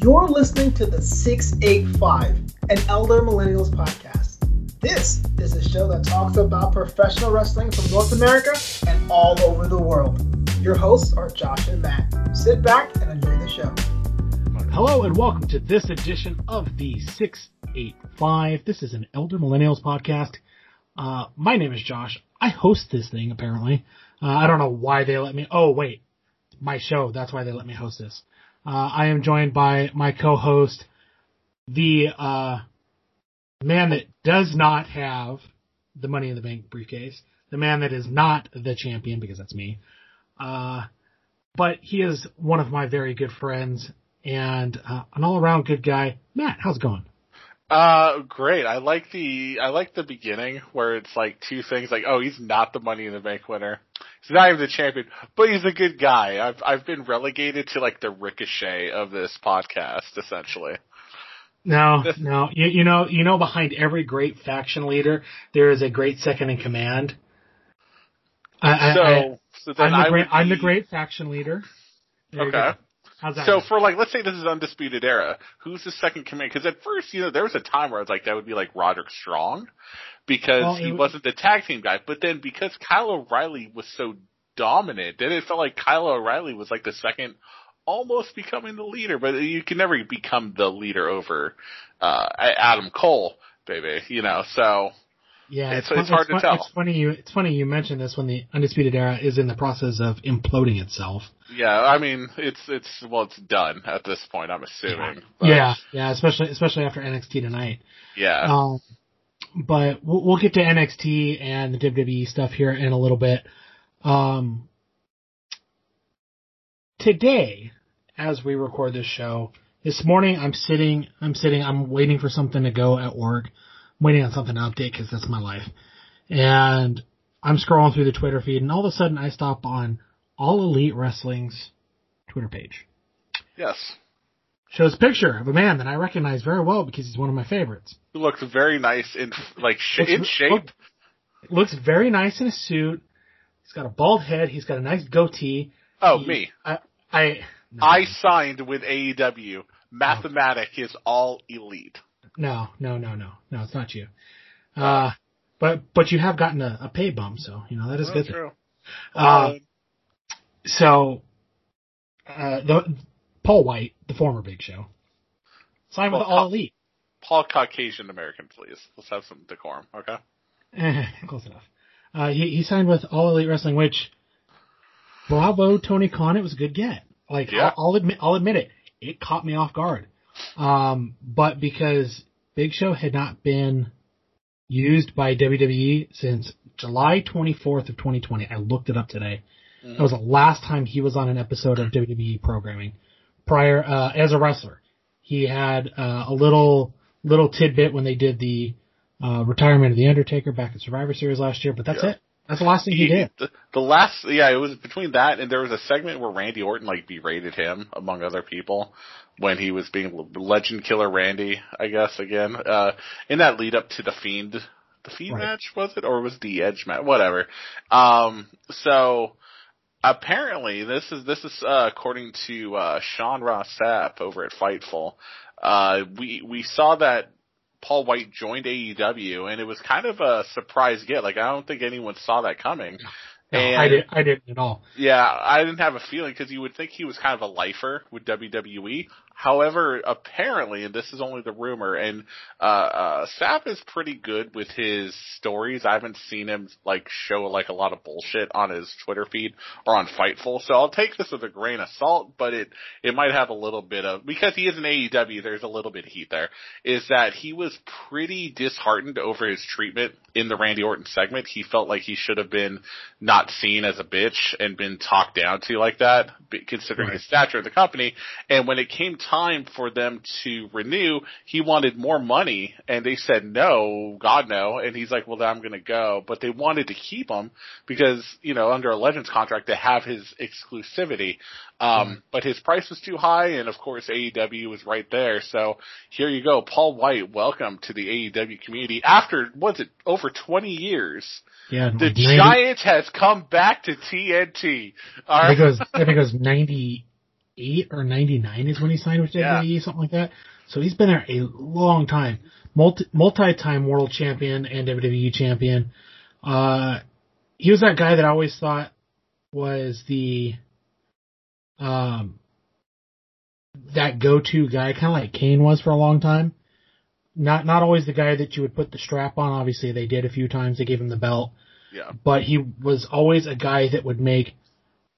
You're listening to the 685, an Elder Millennials podcast. This is a show that talks about professional wrestling from North America and all over the world. Your hosts are Josh and Matt. Sit back and enjoy the show. Hello and welcome to this edition of the 685. This is an Elder Millennials podcast. Uh, my name is Josh. I host this thing apparently. Uh, I don't know why they let me. Oh wait, my show. That's why they let me host this. Uh, I am joined by my co-host, the uh, man that does not have the Money in the Bank briefcase, the man that is not the champion because that's me. Uh, but he is one of my very good friends and uh, an all-around good guy. Matt, how's it going? Uh, great. I like the I like the beginning where it's like two things like, oh, he's not the Money in the Bank winner. He's not even the champion, but he's a good guy. I've I've been relegated to like the ricochet of this podcast, essentially. No, no. You, you know, you know, behind every great faction leader, there is a great second in command. I, so, I, so then I'm, the I great, would I'm the great faction leader. There Okay. Go. How's that? So for like, let's say this is Undisputed Era, who's the second command? Because at first, you know, there was a time where I was like, that would be like Roderick Strong, because Well, he was- wasn't the tag team guy. But then because Kyle O'Reilly was so dominant, then it felt like Kyle O'Reilly was like the second, almost becoming the leader. But you can never become the leader over uh Adam Cole, baby. You know, so yeah, it's- fun- it's hard to fun- tell. It's funny you, it's funny you mentioned this when the Undisputed Era is in the process of imploding itself. yeah. I mean, it's it's well, it's done at this point. I'm assuming. But, yeah, yeah, especially, especially after NXT tonight. Yeah. Um, but we'll, we'll get to NXT and the WWE stuff here in a little bit. Um, today, as we record this show, this morning I'm sitting, I'm sitting, I'm waiting for something to go at work, waiting on something to update because that's my life. And I'm scrolling through the Twitter feed and all of a sudden I stop on All Elite Wrestling's Twitter page. yes. Shows a picture of a man that I recognize very well because he's one of my favorites. He looks very nice in like sh- Looks- in shape. look- looks very nice in a suit. He's got a bald head. He's got a nice goatee. Oh, He- me. I, I, no, I signed with AEW. Oh. Mathematic is all elite. No, no, no, no, no, it's not you. Uh, but, but you have gotten a, a pay bump, so, you know, that is Well, good. true. Uh, so, uh, the, Paul White, the former Big Show, signed with All Elite. Paul Caucasian American, please. Let's have some decorum, okay? Eh, close enough. Uh, he, he signed with All Elite Wrestling, which, bravo, Tony Khan, it was a good get. Like, Yeah. I'll, I'll admit, I'll admit it. It caught me off guard. Um, but because Big Show had not been used by WWE since July 24th of 2020. I looked it up today. That was the last time he was on an episode of WWE programming. Prior, uh, as a wrestler, he had uh, a little little tidbit when they did the uh, retirement of the Undertaker back at Survivor Series last year. But that's Yeah. it. That's the last thing he did. The, the last, yeah, it was between that and there was a segment where Randy Orton like berated him among other people when he was being Legend Killer Randy, I guess again. Uh, in that lead up to the Fiend, the Fiend Right. match was it or was the Edge match? Whatever. Um, so apparently this is this is uh, according to uh, Sean Ross Sapp over at Fightful. Uh, we we saw that Paul White joined AEW, and it was kind of a surprise get. Like I don't think anyone saw that coming. No, and I did. I didn't at all. yeah, I didn't have a feeling because you would think he was kind of a lifer with WWE. However, apparently, and this is only the rumor, and uh, uh, Sapp is pretty good with his stories. I haven't seen him like show like a lot of bullshit on his Twitter feed or on Fightful, so I'll take this with a grain of salt. But it it might have a little bit of because he is an AEW. There's a little bit of heat there. Is that he was pretty disheartened over his treatment in the Randy Orton segment. He felt like he should have been not seen as a bitch and been talked down to like that, considering Right. his stature in the company. And when it came time for them to renew, he wanted more money, and they said no, God no. And he's like, well, then I'm going to go. But they wanted to keep him because you know under a Legends contract to have his exclusivity. Um, but his price was too high, and of course AEW was right there. So here you go, Paul White. Welcome to the AEW community after what's it over 20 years. Yeah, The 90 Giant has come back to TNT. All I think it was. I think it was ninety eight or ninety nine is when he signed with Yeah. WWE, something like that. So he's been there a long time. Multi multi time world champion and WWE champion. Uh, he was that guy that I always thought was the um that go to guy, kind of like Kane was for a long time. Not not always the guy that you would put the strap on. Obviously, they did a few times. They gave him the belt Yeah. but he was always a guy that would make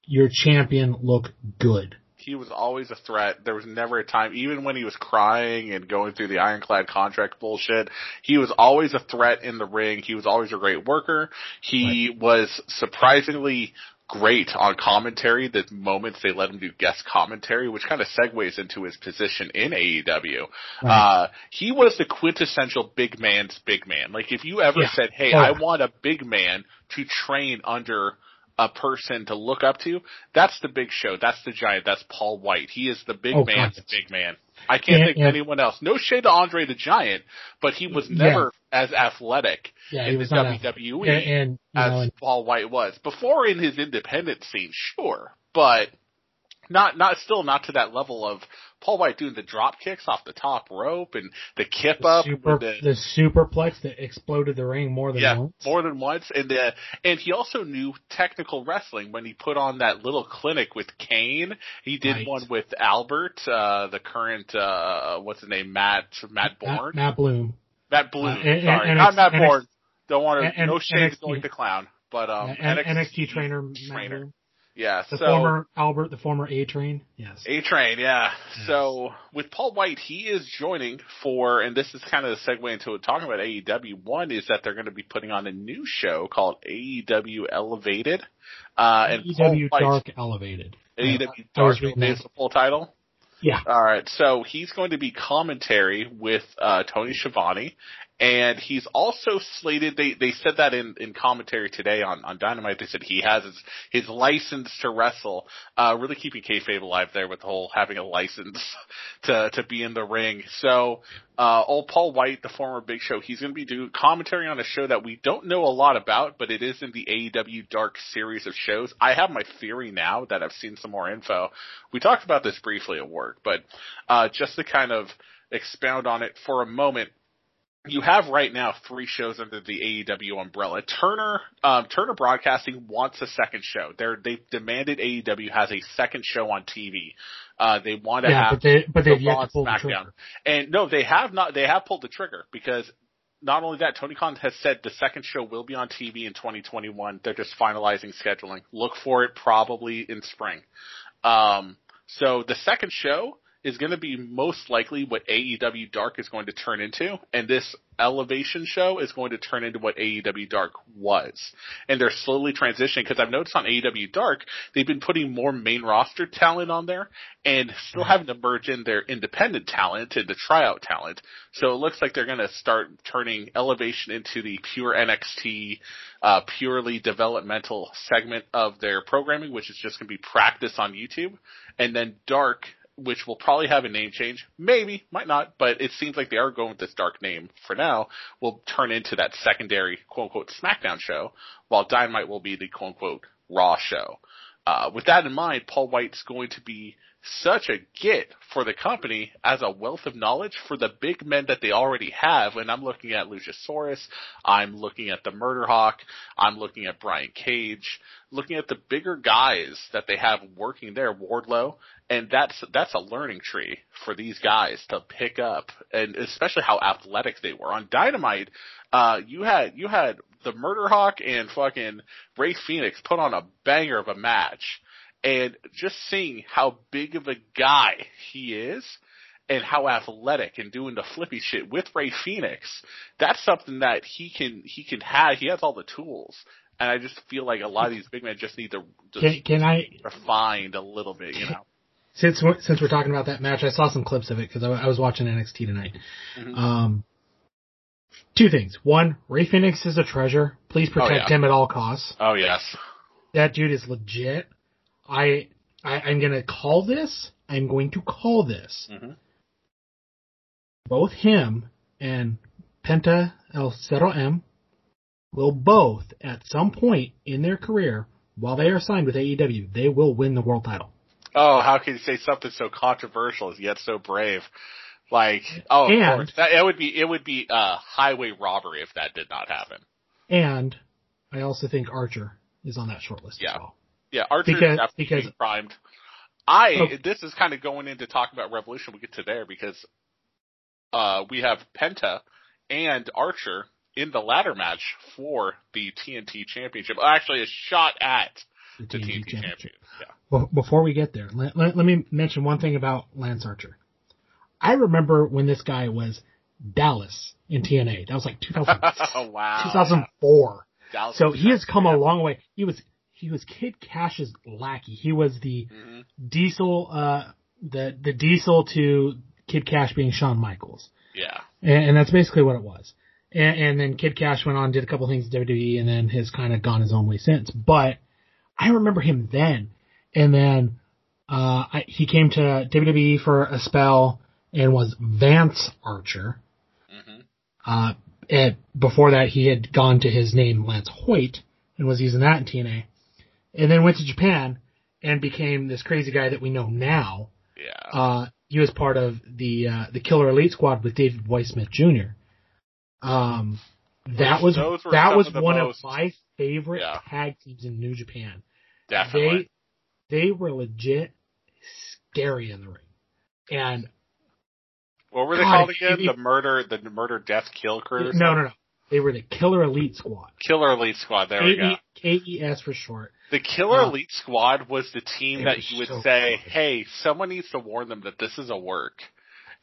your champion look good. He was always a threat. There was never a time, even when he was crying and going through the ironclad contract bullshit, he was always a threat in the ring. He was always a great worker. He was surprisingly great on commentary the moments they let him do guest commentary, which kind of segues into his position in AEW. Right. Uh, he was the quintessential big man's big man. Like if you ever Yeah. said, hey, Oh, I want a big man to train under a person to look up to, that's the big show. That's the giant. That's Paul White. He is the big Oh, man's God. big man. I can't And- think of anyone else. No shade to Andre the Giant, but he was Yeah. never as athletic Yeah, in he the not a- WWE and, and as know, Paul White was. Before in his independent scene, sure, but not not still not to that level of Paul White doing the drop kicks off the top rope and the kip the up super the, the superplex that exploded the ring more than yeah, once. more than once, and uh, and he also knew technical wrestling when he put on that little clinic with Kane. He did Right. one with Albert, uh, the current uh, what's his name, Matt Matt Matt, Borne, Matt Bloom, Matt Bloom. Uh, and- sorry, and- not Matt NXT Borne. Don't want to. No shade to the clown, but um, N- NXT trainer, Matt trainer. Yeah, the so former Albert, the former A Train. Yes. A Train, yeah. Yes. So with Paul White, he is joining for, and this is kind of the segue into talking about AEW. One is that they're going to be putting on a new show called AEW Elevated, uh, and Paul EW White- Elevated. AEW was Dark is the full title. Yeah. All right, so he's going to be commentary with uh, Tony Schiavone, and he's also slated. They they said that in, in commentary today on, on Dynamite. They said he has his, his license to wrestle. Uh, really keeping kayfabe alive there with the whole having a license to to be in the ring. So, uh, old Paul White, the former Big Show, he's going to be doing commentary on a show that we don't know a lot about, but it is in the AEW Dark series of shows. I have my theory now that I've seen some more info. We talked about this briefly at work, but uh, just to kind of expound on it for a moment, you have right now three shows under the AEW umbrella. Turner um, Turner Broadcasting wants a second show. They're they demanded AEW has a second show on TV. Uh, they want to Yeah, have but they but they've the yet to pull the SmackDown. trigger. And no, they have not. They have pulled the trigger because not only that, Tony Khan has said the second show will be on TV in 2021. They're just finalizing scheduling. Look for it probably in spring. Um, so the second show is going to be most likely what AEW Dark is going to turn into, and this Elevation show is going to turn into what AEW Dark was. And they're slowly transitioning because I've noticed on AEW Dark they've been putting more main roster talent on there and still having to merge in their independent talent and the tryout talent. So it looks like they're going to start turning Elevation into the pure NXT, uh, purely developmental segment of their programming, which is just going to be practice on YouTube. And then Dark which will probably have a name change. Maybe, might not, but it seems like they are going with this dark name for now, will turn into that secondary quote unquote SmackDown show, while Dynamite will be the quote unquote Raw show. Uh, with that in mind, Paul White's going to be such a get for the company as a wealth of knowledge for the big men that they already have. And I'm looking at Luchasaurus. I'm looking at the Murder Hawk. I'm looking at Brian Cage. Looking at the bigger guys that they have working there, Wardlow. And that's, that's a learning tree for these guys to pick up and especially how athletic they were. On Dynamite, uh, you had, you had the Murder Hawk and fucking Ray Phoenix put on a banger of a match and just seeing how big of a guy he is and how athletic and doing the flippy shit with Ray Phoenix, that's something that he can he can have. He has all the tools, and I just feel like a lot of these big men just need to just Can, can I refined a little bit, you know. since since we're talking about that match, I saw some clips of it because I, I was watching NXT tonight. Mhm. Um, two things. One, Ray Phoenix is a treasure. Please protect yeah. him at all costs. Oh yes, That dude is legit. I, I I'm gonna call this. I'm going to call this. Mhm. Both him and Penta El Zero M will both at some point in their career, while they are signed with AEW, they will win the world title. Oh, how can you say something so controversial yet so brave? Like, oh, of course, that it would be it would be uh, highway robbery if that did not happen. And I also think Archer is on that short list Yeah. as well. Yeah, Archer Because- definitely because- primed. I Oh. this is kind of going into talking about Revolution. We get to there because uh, we have Penta and Archer in the ladder match for the TNT Championship. Actually, a shot at The the TNT TNT championship. Championship. Yeah. Well, before we get there, let, let, let me mention one thing about Lance Archer. I remember when this guy was Dallas in TNA. That was like 2000, oh wow. 2004. Dallas So he has come a long way. He was he was Kid Cash's lackey. He was the Mhm. diesel uh the the diesel to Kid Cash being Shawn Michaels. Yeah. And, and that's basically what it was. And, and then Kid Cash went on, did a couple things at WWE, and then has kind of gone his own way since. But I remember him then. And then uh, I, he came to WWE for a spell and was Vance Archer. hmm Uh, and before that, he had gone to his name Lance Hoyt and was using that in TNA. And then went to Japan and became this crazy guy that we know now. Yeah. Uh, he was part of the uh, the Killer Elite Squad with Davey Boy Smith Jr. Um, that was that was of one most- of my favorite Yeah. tag teams in New Japan. Definitely. They they were legit scary in the ring, and what were they God, called again? he- The murder, the murder, death, kill crew. no, no, no, they were the Killer Elite Squad. Killer Elite Squad. There we go. K E S for short. The Killer Uh, Elite Squad was the team that you would so say, good. "Hey, someone needs to warn them that this is a work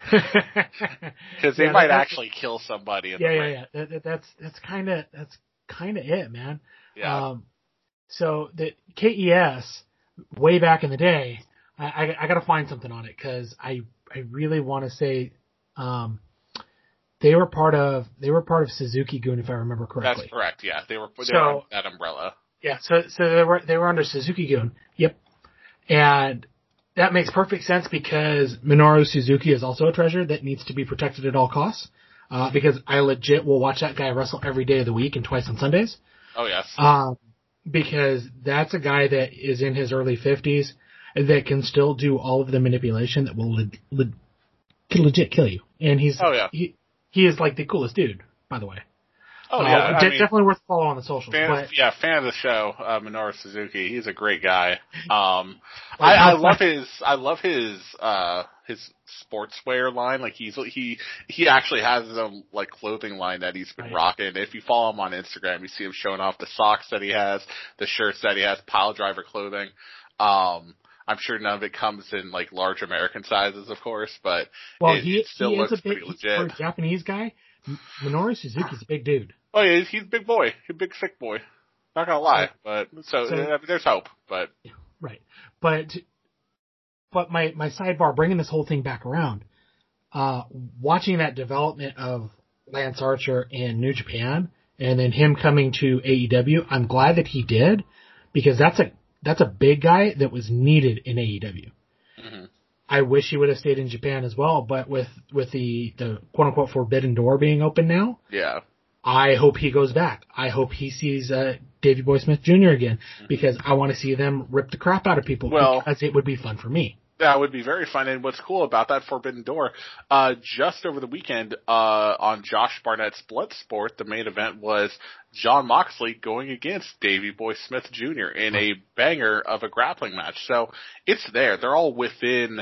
Because they might actually kill somebody." In Yeah, yeah, yeah. That, that, that's that's kind of that's kind of it, man. yeah. Um, so the KES way back in the day, I, I, I got to find something on it because I I really want to say, um, they were part of they were part of Suzuki Gun if I remember correctly. That's correct. Yeah, they were they So- were under that umbrella. Yeah, so so they were they were under Suzuki Gun. Yep, and that makes perfect sense because Minoru Suzuki is also a treasure that needs to be protected at all costs. Uh, because I legit will watch that guy wrestle every day of the week and twice on Sundays. Oh yes. Um, because that's a guy that is in his early fifties that can still do all of the manipulation that will le- le- legit kill you. And he's Oh, yeah. he he is like the coolest dude, by the way. oh yeah. De- mean, definitely worth following on the socials. fan, but yeah, fan of the show, uh, Minoru Suzuki. He's a great guy. Um, I, I love his, I love his, uh, his sportswear line. Like he's, he, he actually has his own, like, clothing line that he's been Right. rocking. If you follow him on Instagram, you see him showing off the socks that he has, the shirts that he has, pile driver clothing. Um, I'm sure none of it comes in, like, large American sizes, of course, but well it, he, it still he looks is a big pretty for a. Japanese guy. Minoru Suzuki's a big dude. Oh yeah, he's, he's a big boy. He's a big sick boy. Not gonna lie, but, so, So- I mean, there's hope, but, Right. But but my my sidebar bringing this whole thing back around, uh watching that development of Lance Archer in New Japan and then him coming to AEW, I'm glad that he did because that's a that's a big guy that was needed in AEW. mhm. I wish he would have stayed in Japan as well, but with with the the quote unquote forbidden door being open now, yeah. I hope he goes back. I hope he sees uh, Davey Boy Smith Jr. again because I want to see them rip the crap out of people Well- because it would be fun for me. That would be very fun. And what's cool about that Forbidden Door, uh, just over the weekend, uh, on Josh Barnett's Bloodsport, the main event was Jon Moxley going against Davey Boy Smith Jr. in a banger of a grappling match. So it's there. They're all within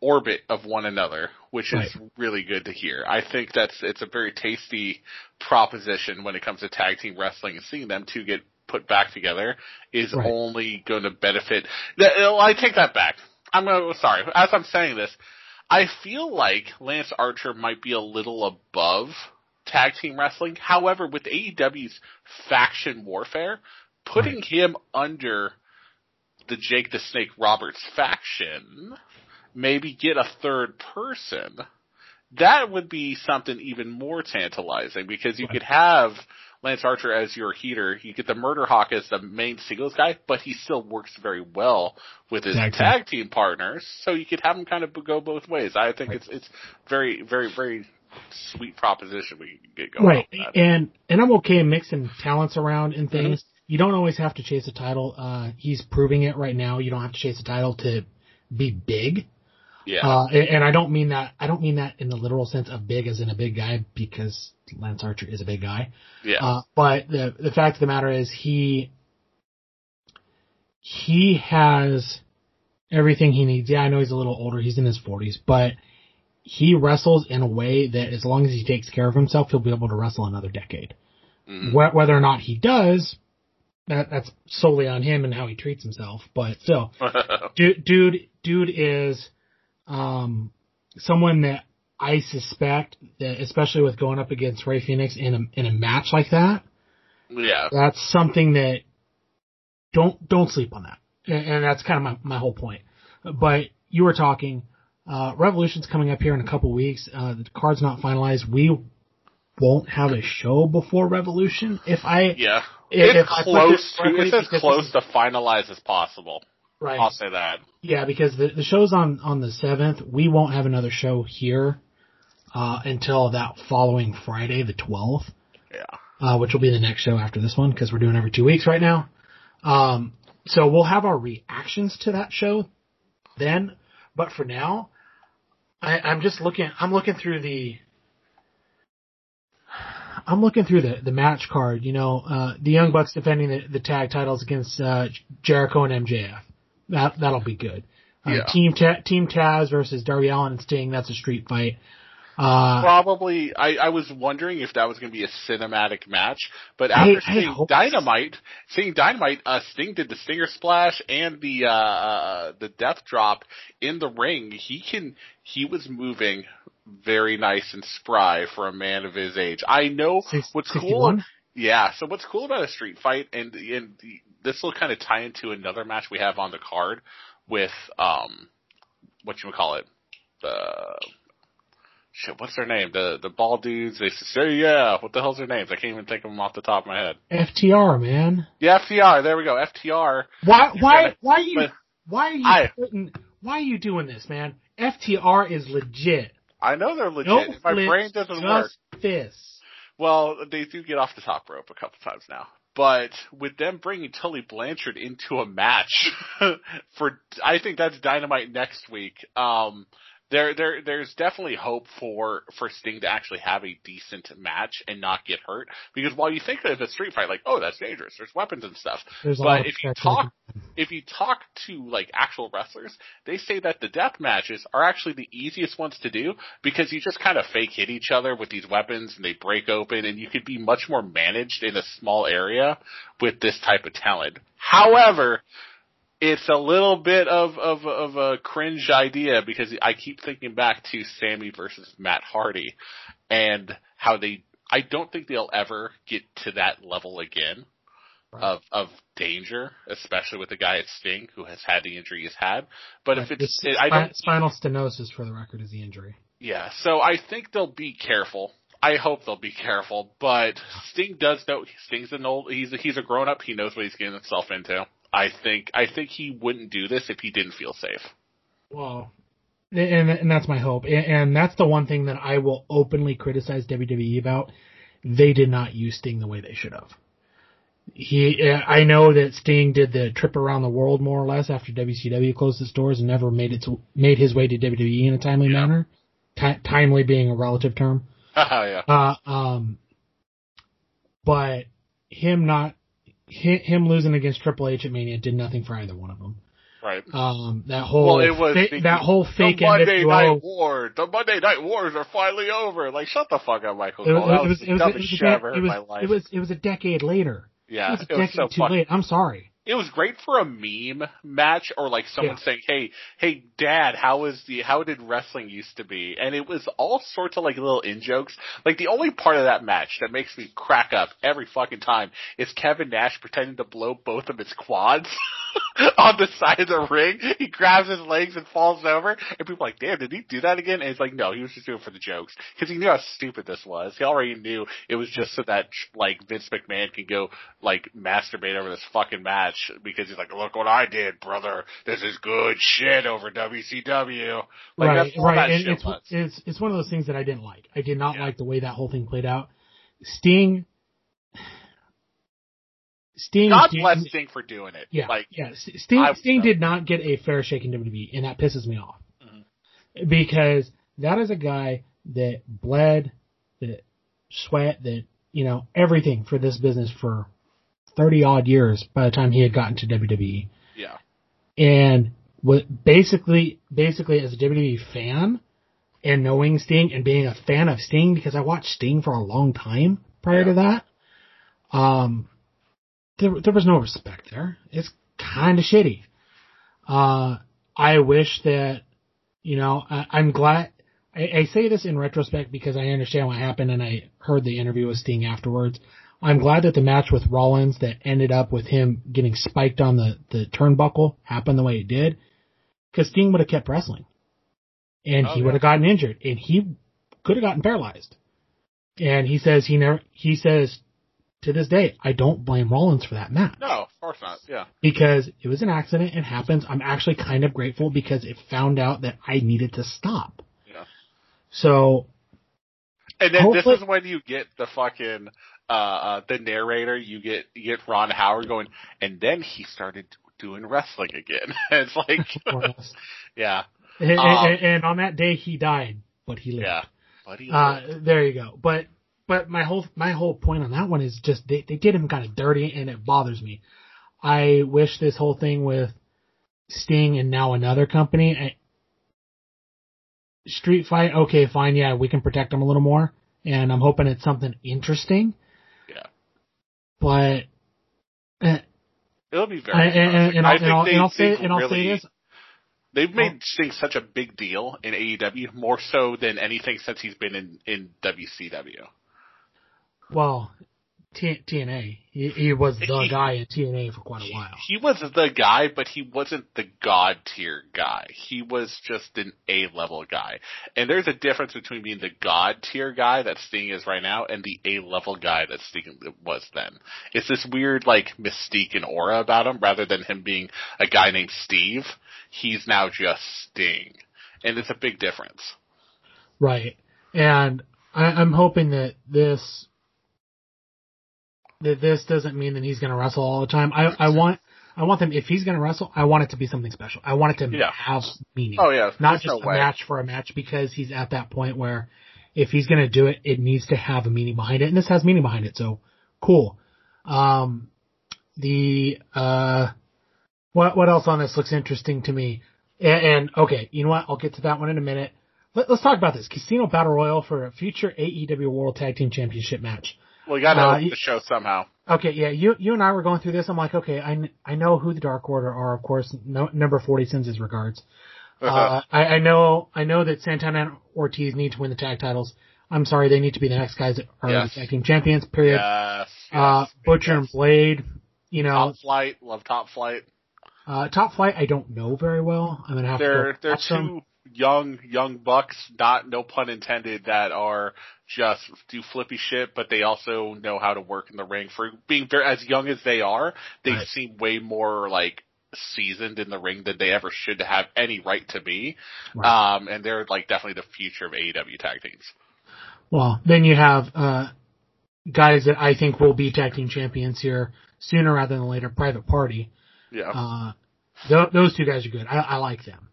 orbit of one another, which is really good to hear. I think that's, it's a very tasty proposition when it comes to tag team wrestling and seeing them two get put back together is Right. only going to benefit. I take that back. I'm gonna, sorry. As I'm saying this, I feel like Lance Archer might be a little above tag team wrestling. However, with AEW's faction warfare, putting him under the Jake the Snake Roberts faction, maybe get a third person, that would be something even more tantalizing because you Right. could have Lance Archer as your heater. You get the Murder Hawk as the main singles guy, but he still works very well with his Tag tag team partners. So you could have him kind of go both ways. I think it's it's very very very sweet proposition we can get going. Right. And and I'm okay mixing talents around and things. Mm-hmm. You don't always have to chase a title. Uh, he's proving it right now. You don't have to chase a title to be big. Yeah. Uh, and, and I don't mean that, I don't mean that in the literal sense of big as in a big guy because Lance Archer is a big guy. yeah. Uh, but the, the fact of the matter is he, he has everything he needs. Yeah, I know he's a little older. He's in his forties, but he wrestles in a way that as long as he takes care of himself, he'll be able to wrestle another decade. Mhm. Wh- Whether or not he does, that, that's solely on him and how he treats himself, but still dude, dude, dude is, um, someone that I suspect that, especially with going up against Ray Phoenix in a, in a match like that, yeah. that's something that don't, don't sleep on that. And, and that's kind of my, my whole point. But you were talking, uh, Revolution's coming up here in a couple weeks. Uh, the card's not finalized. We won't have a show before Revolution. If I, Yeah. if, It's if I close this to, it's as close to finalize as possible. right. I'll say that. Yeah, because the, the show's on, on the 7th. We won't have another show here, uh, until that following Friday, the 12th, Yeah. uh, which will be the next show after this one, because we're doing every two weeks right now. Um, so we'll have our reactions to that show then, but for now, I, I'm just looking, I'm looking through the, I'm looking through the, the match card, you know, uh, the Young Bucks defending the, the tag titles against, uh, Jericho and MJF. That, that'll be good. Uh, Yeah. Team Ta- Team Taz versus Darby Allin and Sting. That's a street fight. Uh, Probably, I, I was wondering if that was going to be a cinematic match, but after I seeing hope- Dynamite, seeing Dynamite, uh, Sting did the Stinger Splash and the, uh, uh, the Death Drop in the ring. He can, he was moving very nice and spry for a man of his age. I know six- what's cool Yeah. So what's cool about a street fight, and and this will kind of tie into another match we have on the card with um, what you would call it, the shit. What's their name? The the ball dudes. They say yeah. What the hell's their names? I can't even think of them off the top of my head. FTR, man. Yeah, FTR. There we go. FTR. Why, why, gonna- why are you, why are you I- putting, why are you doing this, man? FTR is legit. I know they're legit. No My flips, brain doesn't just work. fists. Well, they do get off the top rope a couple times now. But with them bringing Tully Blanchard into a match for, I think that's dynamite next week. Um, there, there, there's definitely hope for, for Sting to actually have a decent match and not get hurt. Because while you think of a street fight, like, oh, that's dangerous, there's weapons and stuff. There's But if you talk, if you talk to like actual wrestlers, they say that the death matches are actually the easiest ones to do because you just kind of fake hit each other with these weapons and they break open and you could be much more managed in a small area with this type of talent. However, it's a little bit of, of, of a cringe idea because I keep thinking back to Sammy versus Matt Hardy and how they, I don't think they'll ever get to that level again of of danger, especially with a guy at Sting who has had the injury he's had. But if it's, it, I don't, spinal stenosis for the record is the injury. yeah. So I think they'll be careful. I hope they'll be careful. But Sting does know Sting's an old. He's a, he's a grown up. He knows what he's getting himself into. I think I think he wouldn't do this if he didn't feel safe. Well, and and that's my hope, and, and that's the one thing that I will openly criticize WWE about. They did not use Sting the way they should have. He, I know that Sting did the trip around the world more or less after WCW closed its doors and never made it to, made his way to WWE in a timely Yeah. manner. Ti timely being a relative term. yeah. Uh, um, but him not, him losing against Triple H at Mania did nothing for either one of them. Right. Um, that whole, Well, it was fa- the- that whole fake the Monday Night War. The Monday Night Wars are finally over. Like, shut the fuck up, Michael It was, it was it was, it was, shit a, I've ever it was, my life. it was, it was a decade later. yeah, it was so too late. I'm sorry. It was great for a meme match or like someone Yeah. saying, "Hey, hey, Dad, how was the how did wrestling used to be?" And it was all sorts of like little in jokes. Like the only part of that match that makes me crack up every fucking time is Kevin Nash pretending to blow both of his quads on the side of the ring. He grabs his legs and falls over, and people are like, "Damn, did he do that again?" And he's like, "No, he was just doing it for the jokes because he knew how stupid this was. He already knew it was just so that like Vince McMahon can go like masturbate over this fucking match because he's like, look what I did, brother. This is good shit over WCW. Like right, right. And it's, was. it's, it's one of those things that I didn't like. I did not Yeah. like the way that whole thing played out. Sting, Sting. God Sting- bless Sting for doing it. Yeah, Like, yeah. Sting, I- Sting did not get a fair shake in WWE, and that pisses me off Mhm. because that is a guy that bled, that sweat, that you know everything for this business for thirty odd years. By the time he had gotten to WWE, yeah. and what basically, basically as a WWE fan and knowing Sting and being a fan of Sting because I watched Sting for a long time prior to that, um, there, there was no respect there. It's kind of shitty. Uh, I wish that, you know, I, I'm glad, I say this in retrospect because I understand what happened and I heard the interview with Sting afterwards. I'm glad that the match with Rollins that ended up with him getting spiked on the, the turnbuckle happened the way it did. Cause Sting would have kept wrestling. And Oh, he yeah. would have gotten injured and he could have gotten paralyzed. And he says he never, he says to this day, I don't blame Rollins for that match No, of course not. Yeah. because it was an accident. It happens. I'm actually kind of grateful because it found out that I needed to stop. Yeah. So And then this is when you get the fucking uh, uh the narrator. You get you get Ron Howard going, and then he started doing wrestling again. it's like, more or less. yeah, and, Um, and- and on that day he died, but he lived. yeah. But he Uh, there you go. But but my whole my whole point on that one is just they they did him kind of dirty, and it bothers me. I wish this whole thing with Sting and now another company, I, Street Fight. Okay, fine, yeah, we can protect them a little more, and I'm hoping it's something interesting. But uh, it'll be very. I, and, and. I think and they and I'll say think and I'll really, this. They've made Sting such a big deal in AEW, more so than anything since he's been in in WCW. Well, T- TNA. He, he was the He- guy in TNA for quite a while. He was the guy, but he wasn't the god tier guy. He was just an A level guy. And there's a difference between being the god tier guy that Sting is right now and the A level guy that Sting was then. It's this weird like mystique and aura about him rather than him being a guy named Steve. He's now just Sting. And it's a big difference. Right. And I, I'm hoping that this that this doesn't mean that he's going to wrestle all the time. I I want I want them if he's going to wrestle, I want it to be something special. I want it to Yeah. have meaning. Oh yeah, not there's just no a way. match for a match because he's at that point where if he's going to do it, it needs to have a meaning behind it, and this has meaning behind it. So cool. Um, the uh, what what else on this looks interesting to me? And, and okay, you know what? I'll get to that one in a minute. Let, let's talk about this Casino Battle Royal for a future AEW World Tag Team Championship match. We gotta Uh, the show somehow. Okay, yeah, you you and I were going through this. I'm like, okay, I, I know who the Dark Order are, of course. No, number forty sends his regards. Uh, I, I know I know that Santana and Ortiz need to win the tag titles. I'm sorry, they need to be the next guys that are Yes. the tag team champions. Period. yes, uh, Butcher yes. and Blade. You know, Top Flight, love Top Flight. uh, Top Flight. I don't know very well. I'm gonna have They're to. they're them. two young young bucks, not no pun intended, that are just do flippy shit, but they also know how to work in the ring. For being very as young as they are, they Right. seem way more like seasoned in the ring than they ever should have any right to be. Right. Um, and they're like definitely the future of AEW tag teams. Well, then you have uh, guys that I think will be tag team champions here sooner rather than later. Private Party. Yeah. Uh, th- those two guys are good. I, I like them.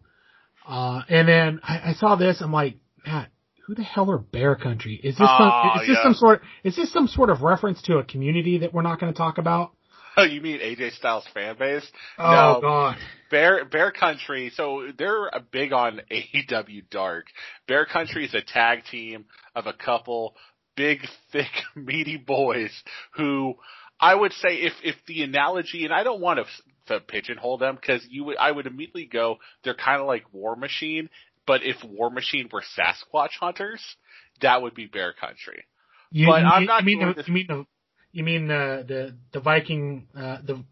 Uh, and then I, I saw this. I'm like, Matt, who the hell are Bear Country? Is this Ah, some, is this yeah. some sort? Is this some sort of reference to a community that we're not going to talk about? Oh, you mean AJ Styles fan base? Oh No. God. Bear Bear Country, so they're big on AEW Dark. Bear Country is a tag team of a couple big, thick, meaty boys who I would say if if the analogy, and I don't want to, to pigeonhole them because you would I would immediately go they're kind of like War Machine, but if War Machine were Sasquatch hunters, that would be Bear Country. You, But you, I'm you not mean the, to- you mean the you mean the the the Viking uh, the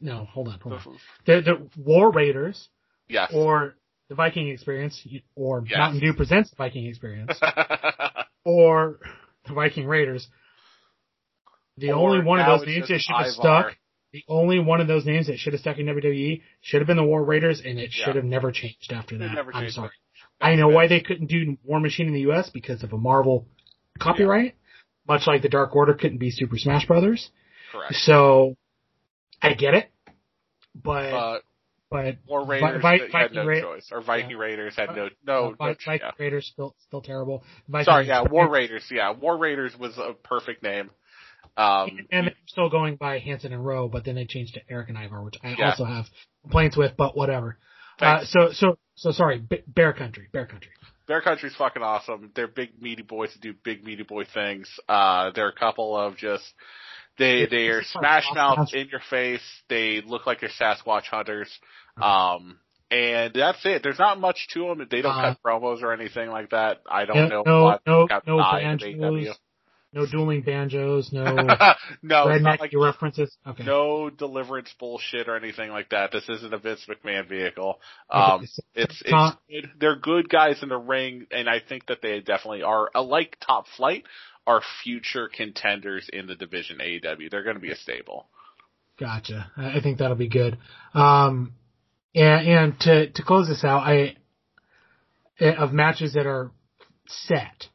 no hold on hold on the the War Raiders Yes. or the Viking Experience or Yes. Mountain Dew presents the Viking Experience or the Viking Raiders. The Or only one of those names that should have stuck. The only one of those names that should have stuck in WWE should have been the War Raiders, and it Yeah. should have never changed after that. I'm sorry. I know why they couldn't do War Machine in the U.S. because of a Marvel copyright, much like the Dark Order couldn't be Super Smash Brothers. Correct. So I get it, but But but War Raiders Vi- had no Ra- choice, or Viking yeah. Raiders had no uh, no. Vi- no Viking yeah. Raiders still still terrible. Viking Sorry, yeah, War Raiders. Yeah, War Raiders was a perfect name. Um, and they're still going by Hanson and Rowe, but then they changed to Erik and Ivar, which I Yeah. also have complaints with, but whatever. Uh, so so so sorry, B- Bear Country, Bear Country. Bear Country's fucking awesome. They're big meaty boys that do big meaty boy things. Uh, they're a couple of just they they are smash mouth in your face. They look like they're Sasquatch hunters. Um, and that's it. There's not much to them. They don't Uh, cut promos or anything like that. I don't No know. no what no, got no banjos, no dueling banjos, no no, redneck like references. Okay. no deliverance bullshit or anything like that. This isn't a Vince McMahon vehicle. Um, it's it's good. they're good guys in the ring, and I think that they definitely are. uh, Like Top Flight, are future contenders in the division AEW. They're going to be a stable. Gotcha. I I think that'll be good. Um, and, and to, to close this out, I, eh, of matches that are set.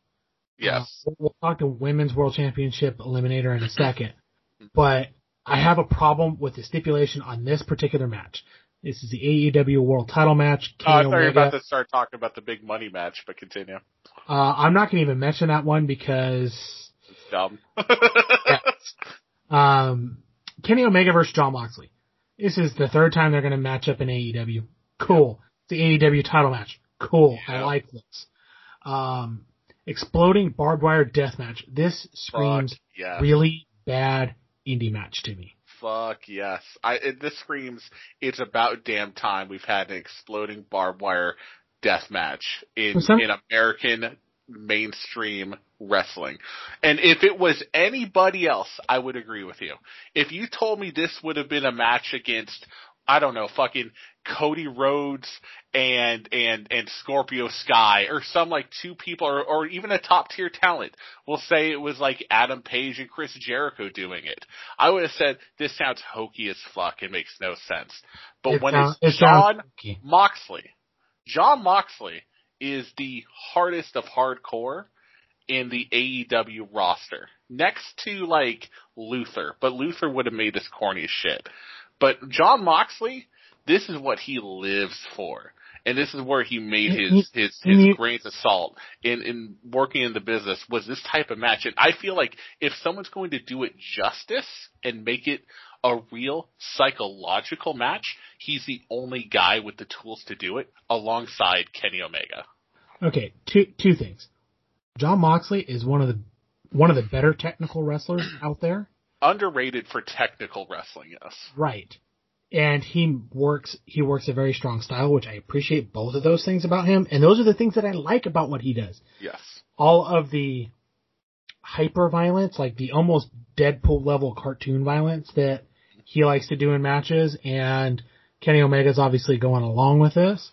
Yes. Uh, we'll talk to women's world championship eliminator in a second, but I have a problem with the stipulation on this particular match. This is the AEW world title match. Oh, I thought you were about to start talking about the big money match, but continue. Uh, I'm not going to even mention that one because It's dumb. Um, Kenny Omega versus Jon Moxley. This is the third time they're going to match up in AEW. Cool. It's the AEW title match. Cool. I like this. Um, exploding barbed wire death match. This screams yes. really bad indie match to me. Fuck yes. I it, this screams it's about damn time we've had an exploding barbed wire death match in some- in American mainstream wrestling. And if it was anybody else, I would agree with you. If you told me this would have been a match against I don't know, fucking Cody Rhodes and and and Scorpio Sky or some like two people or or even a top tier talent. We'll say it was like Adam Page and Chris Jericho doing it. I would have said this sounds hokey as fuck It makes no sense. But It when sound- it's it John. Moxley, Jon Moxley is the hardest of hardcore in the AEW roster. Next to like Luther, but Luther would have made this corny as shit. But Jon Moxley, this is what he lives for. And this is where he made his, his, his grains of salt in, in working in the business was this type of match. And I feel like if someone's going to do it justice and make it a real psychological match, he's the only guy with the tools to do it alongside Kenny Omega. Okay, two two things. Jon Moxley is one of the one of the better technical wrestlers out there. Underrated for technical wrestling, yes. Right. And he works he works a very strong style, which I appreciate both of those things about him. And those are the things that I like about what he does. Yes. All of the hyper violence, like the almost Deadpool level cartoon violence that he likes to do in matches and Kenny Omega's obviously going along with this.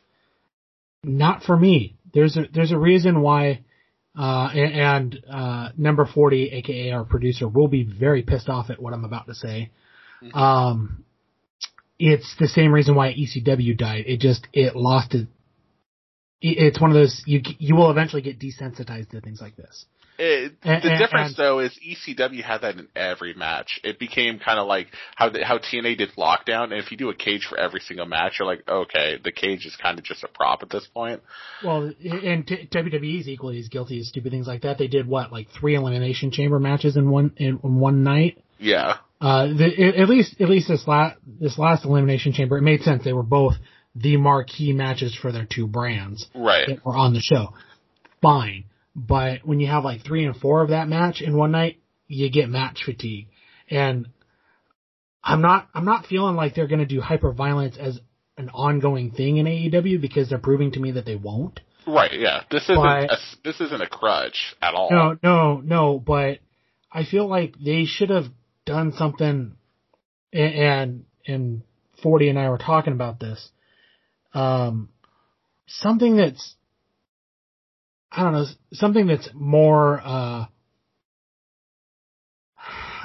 Not for me. There's a there's a reason why uh, and, uh, number 40, aka our producer, will be very pissed off at what I'm about to say. Mhm. Um, it's the same reason why ECW died. It just, it lost it. it- It's one of those, you, you will eventually get desensitized to things like this. It, the and- difference and- though is ECW had that in every match. It became kind of like how the, how TNA did Lockdown, and if you do a cage for every single match, you're like, okay, the cage is kind of just a prop at this point. Well, and t- WWE is equally as guilty as stupid things like that. They did what, like three elimination chamber matches in one, in, in one night? Yeah, Uh, the, at least, at least this last, this last elimination chamber, it made sense. They were both the marquee matches for their two brands right. that were on the show. Fine. But when you have like three and four of that match in one night, you get match fatigue. And I'm not, I'm not feeling like they're going to do hyper violence as an ongoing thing in AEW because they're proving to me that they won't. Right, yeah. This isn't But- a, this isn't a crutch at all. No, no, no, but I feel like they should have done something and, and 40 and I were talking about this. Um, something that's, I don't know, something that's more, uh,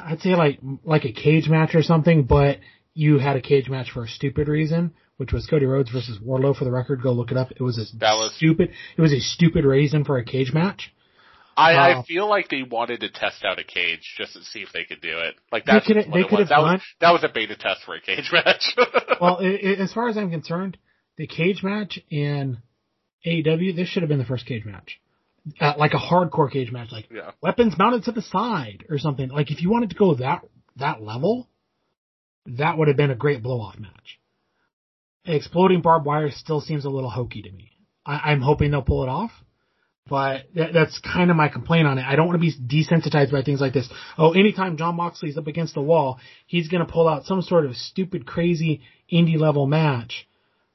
I'd say like, like a cage match or something, but you had a cage match for a stupid reason, which was Cody Rhodes versus Wardlow for the record. Go look it up. It was a stupid, it was a stupid reason for a cage match. I, I feel like they wanted to test out a cage just to see if they could do it. Like They that's could've- what they it was. That done- was that was a beta test for a cage match. well, i i as far as I'm concerned, the cage match in AEW, this should have been the first cage match. Uh, like a hardcore cage match, like yeah, weapons mounted to the side or something. Like if you wanted to go that that level, that would have been a great blow off match. Exploding barbed wire still seems a little hokey to me. I, I'm hoping they'll pull it off, but that, that's kind of my complaint on it. I don't want to be desensitized by things like this. Oh, anytime Jon Moxley's up against the wall, he's going to pull out some sort of stupid, crazy indie level match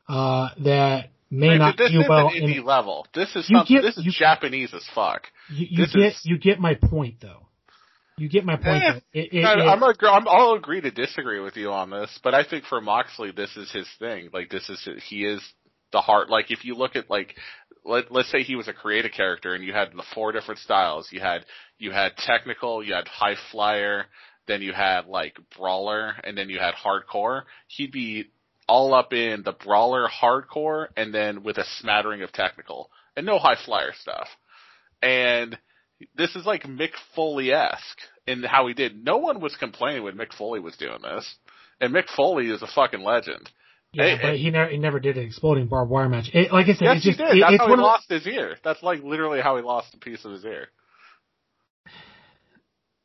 uh, that may Right, not this do well. indie level. This is You something. get- this is you- Japanese as fuck. you, you get is- you get my point though. You get my point. Eh. It, it, i i'm agree, I'm I'll agree to disagree with you on this, but I think for Moxley, this is his thing. Like this is he is the heart. Like if you look at like let let's say he was a creative character and you had the four different styles. You had you had technical, you had high flyer, then you had like brawler, and then you had hardcore. He'd be all up in the brawler hardcore, and then with a smattering of technical and no high flyer stuff. And this is like Mick Foley esque in how he did. No one was complaining when Mick Foley was doing this, and Mick Foley is a fucking legend. Yeah, hey, but he never he never did an exploding barbed wire match. It, like I said, Yes, it's just he did. it- That's it's how he one of lost his ear. That's like literally how he lost a piece of his ear.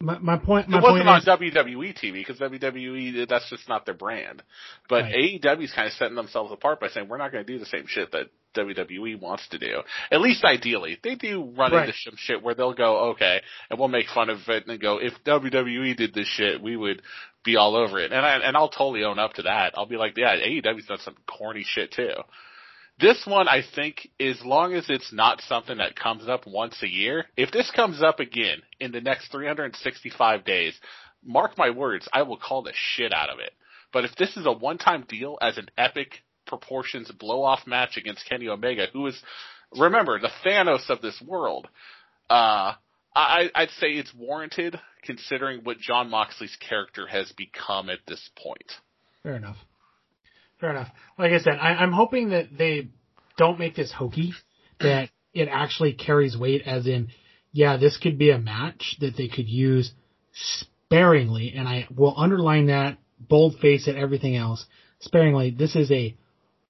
My, my point. It wasn't point on is, WWE TV because WWE that's just not their brand. But Right. AEW's kind of setting themselves apart by saying we're not going to do the same shit that WWE wants to do. At least ideally, they do run Right. into some shit where they'll go okay, and we'll make fun of it and go if WWE did this shit, we would be all over it. And I and I'll totally own up to that. I'll be like, yeah, AEW's done some corny shit too. This one, I think, as long as it's not something that comes up once a year, if this comes up again in the next 365 days, mark my words, I will call the shit out of it. But if this is a one-time deal as an epic proportions blow-off match against Kenny Omega, who is, remember, the Thanos of this world, uh, I, I'd say it's warranted considering what Jon Moxley's character has become at this point. fair enough. Fair enough. Like I said, I, I'm hoping that they don't make this hokey. That it actually carries weight, as in, yeah, this could be a match that they could use sparingly, and I will underline that, bold face it, everything else, sparingly. This is a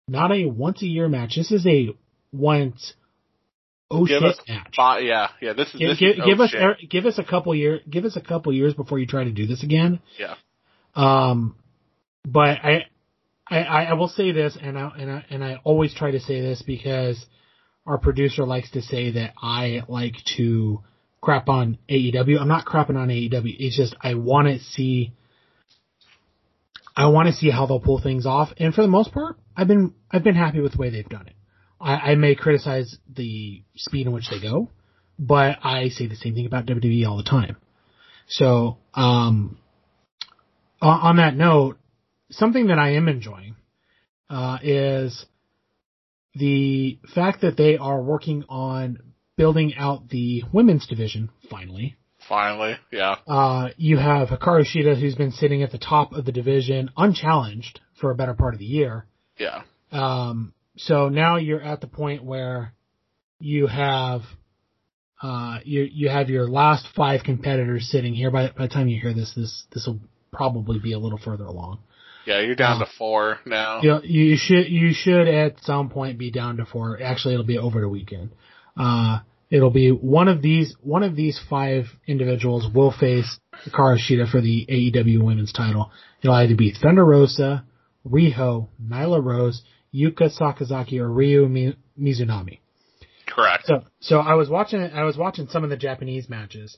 not a once a year match. This is a once oh Give shit us match. Yeah, yeah, this is, Give, this give, is, give oh, us er- give us a couple year give us a couple years before you try to do this again. yeah. Um, but I, I, I will say this, and I, and I, and I always try to say this because our producer likes to say that I like to crap on AEW. I'm not crapping on AEW. It's just I want to see, I want to see how they'll pull things off. And for the most part, I've been, I've been happy with the way they've done it. I, I may criticize the speed in which they go, but I say the same thing about WWE all the time. So, um, on on that note, something that I am enjoying uh, is the fact that they are working on building out the women's division. Finally, Finally, yeah. uh, you have Hikaru Shida, who's been sitting at the top of the division unchallenged for a better part of the year. Yeah. Um, so now you're at the point where you have uh, you you have your last five competitors sitting here. By, by the time you hear this, this this will probably be a little further along. Yeah, you're down to four now. You, you should you should at some point be down to four. Actually, it'll be over the weekend. Uh, it'll be one of these one of these five individuals will face Hikaru Shida for the AEW Women's Title. It'll either be Thunder Rosa, Riho, Nyla Rose, Yuka Sakazaki, or Ryo Mizunami. Correct. So so I was watching I was watching some of the Japanese matches,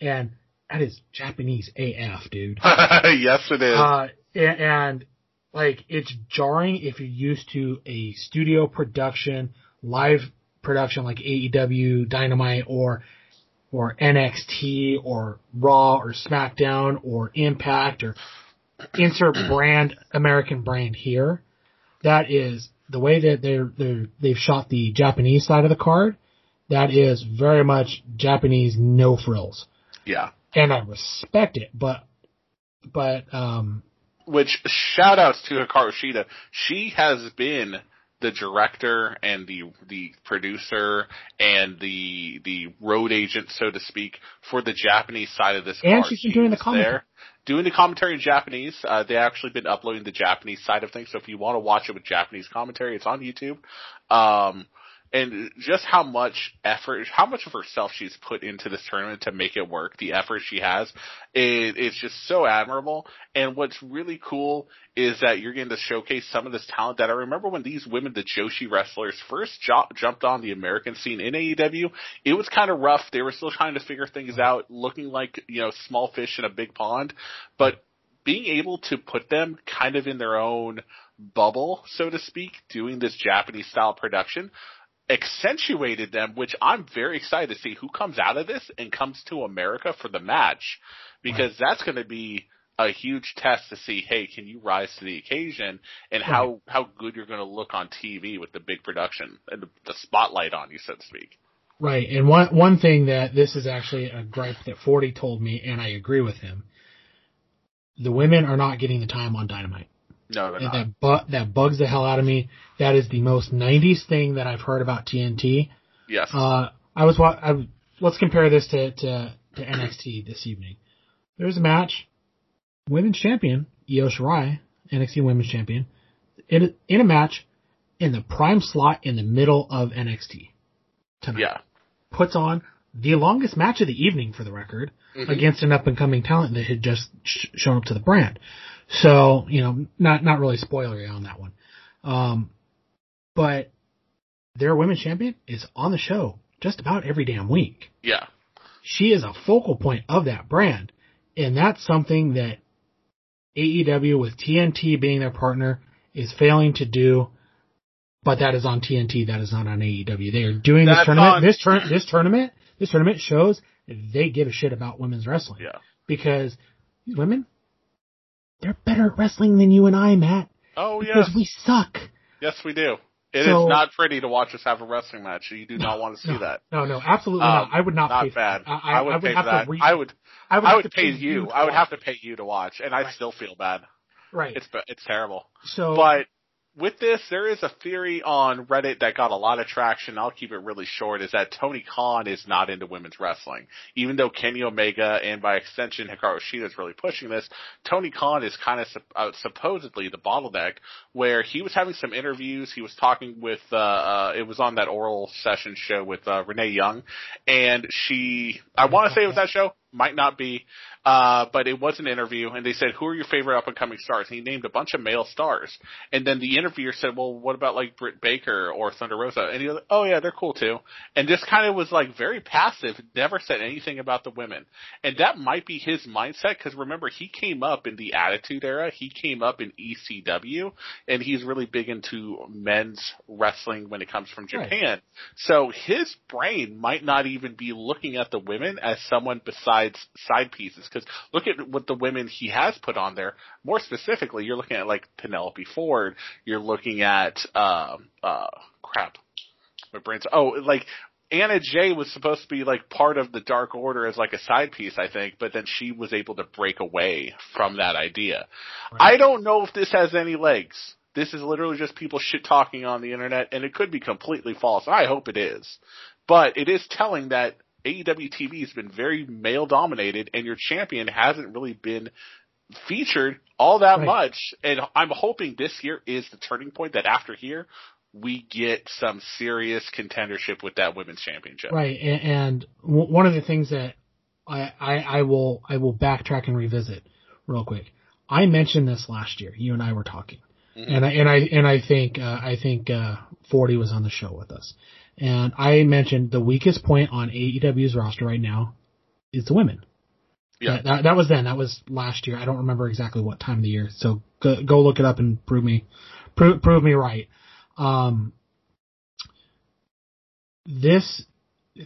and that is Japanese AF, dude. yes, it is. Uh, a- and like it's jarring if you're used to a studio production, live production like AEW, Dynamite, or or NXT, or Raw, or SmackDown, or Impact, or insert brand American brand here. That is the way that they're they're they've shot the Japanese side of the card. That is very much Japanese no frills, yeah. And I respect it. But but um Which shout outs to Hikaru Shida. She has been the director and the the producer and the the road agent, so to speak, for the Japanese side of this. And card. she's been doing the commentary. there doing the commentary in Japanese. Uh, they actually been uploading the Japanese side of things. So if you want to watch it with Japanese commentary, it's on YouTube. Um, and just how much effort, how much of herself she's put into this tournament to make it work, the effort she has, it, it's just so admirable. And what's really cool is that you're getting to showcase some of this talent that I remember when these women, the Joshi wrestlers, first jo- jumped on the American scene in AEW, it was kind of rough. They were still trying to figure things out, looking like, you know, small fish in a big pond, but being able to put them kind of in their own bubble, so to speak, doing this Japanese style production, accentuated them, which I'm very excited to see who comes out of this and comes to America for the match, because right. that's going to be a huge test to see, hey, can you rise to the occasion and right. how, how good you're going to look on TV with the big production and the, the spotlight on you, so to speak. Right. And one, one thing that this is actually a gripe that 40 told me, and I agree with him. The women are not getting the time on Dynamite. No, and not. that bu- that bugs the hell out of me. That is the most '90s thing that I've heard about TNT. Yes. Uh, I was wa- I, let's compare this to, to to NXT this evening. There's a match, women's champion Io Shirai, NXT Women's Champion, in a, in a match in the prime slot in the middle of NXT tonight. Yeah. Puts on the longest match of the evening for the record Mhm. against an up and coming talent that had just sh- shown up to the brand. So, you know, not, not really spoilery on that one. Um, but their women's champion is on the show just about every damn week. Yeah. She is a focal point of that brand. And that's something that AEW with TNT being their partner is failing to do. But that is on TNT. That is not on AEW. They are doing this tournament. on- This turn, this tournament, this tournament shows they give a shit about women's wrestling Yeah. because women, they're better at wrestling than you and I, Matt. Oh, yeah. Because yes. we suck. Yes, we do. It is So- not pretty to watch us have a wrestling match. You do not want to see no, that. No, no, absolutely Um, not. I would not, Not pay for bad. that. I, would pay have for that. to re- I would. I would, I have would to pay you. to I would have to pay you to watch, and Right. still feel bad. Right. It's it's terrible. so, But with this, there is a theory on Reddit that got a lot of traction. I'll keep it really short. Is that Tony Khan is not into women's wrestling, even though Kenny Omega and by extension Hikaru Shida is really pushing this. Tony Khan is kind of uh, supposedly the bottleneck, where he was having some interviews. He was talking with uh, uh it was on that oral session show with uh, Renee Young, and she I want to say it was that show. Might not be, uh, but it was an interview, and they said, "Who are your favorite up and coming stars?" And he named a bunch of male stars, and then the interviewer said, "Well, what about like Britt Baker or Thunder Rosa?" And he was like, "Oh yeah, they're cool too." And just kind of was like very passive, never said anything about the women, and that might be his mindset because remember he came up in the Attitude Era, he came up in ECW, and he's really big into men's wrestling when it comes from Right. Japan. So his brain might not even be looking at the women as someone besides side pieces. Because look at what the women he has put on there. More specifically, you're looking at like Penelope Ford. You're looking at um uh crap. My brain's oh like. Anna Jay was supposed to be like part of the Dark Order as like a side piece, I think, but then she was able to break away from that idea. I don't know if this has any legs. This is literally just people shit talking on the internet, and it could be completely false. I hope it is. But it is telling that AEW TV has been very male dominated, and your champion hasn't really been featured all that Right. much. And I'm hoping this year is the turning point that after here, we get some serious contendership with that women's championship. Right, and, and w- one of the things that I, I, I will I will backtrack and revisit real quick. I mentioned this last year. You and I were talking, Mhm. and I and I and I think uh, I think uh, Forty was on the show with us, and I mentioned the weakest point on AEW's roster right now is the women. Yeah. that, that was then. That was last year. I don't remember exactly what time of the year. So go, go look it up and prove me prove prove me right. Um, this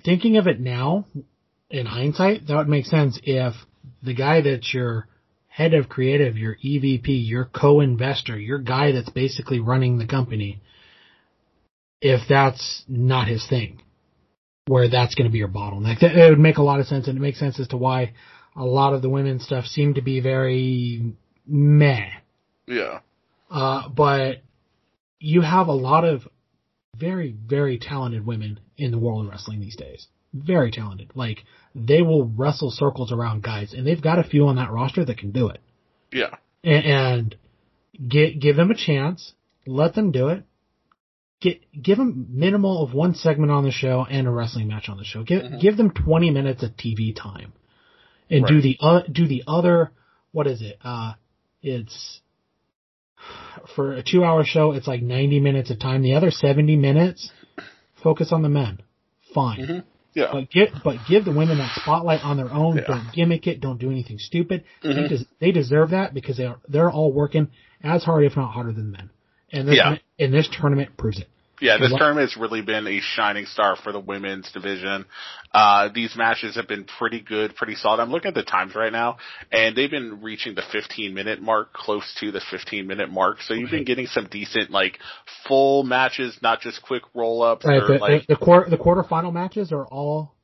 thinking of it now in hindsight, that would make sense if the guy that's your head of creative, your EVP, your co-investor, your guy that's basically running the company, if that's not his thing, where that's going to be your bottleneck. That, it would make a lot of sense, and it makes sense as to why a lot of the women's stuff seemed to be very meh. Yeah. Uh, but you have a lot of very, very talented women in the world of wrestling these days. Very talented. Like, they will wrestle circles around guys, and they've got a few on that roster that can do it. Yeah. And, and get, give them a chance, let them do it. Get, give them minimal of one segment on the show and a wrestling match on the show. Give, Mhm. give them 20 minutes of TV time. And do the, uh, do the other, what is it? Uh, it's, for a two hour show, it's like 90 minutes of time. The other 70 minutes, focus on the men. Fine. Mhm. Yeah. But give, but give the women that spotlight on their own. Yeah. Don't gimmick it. Don't do anything stupid. They, Mhm. des- they deserve that because they are, they're all working as hard, if not harder than men. And this, Yeah. and this tournament proves it. Yeah, this tournament's really been a shining star for the women's division. Uh, these matches have been pretty good, pretty solid. I'm looking at the times right now, and they've been reaching the 15 minute mark, close to the 15 minute mark. So you've been getting some decent, like, full matches, not just quick roll ups Right. The, like, the, the quarter, the quarterfinal matches are all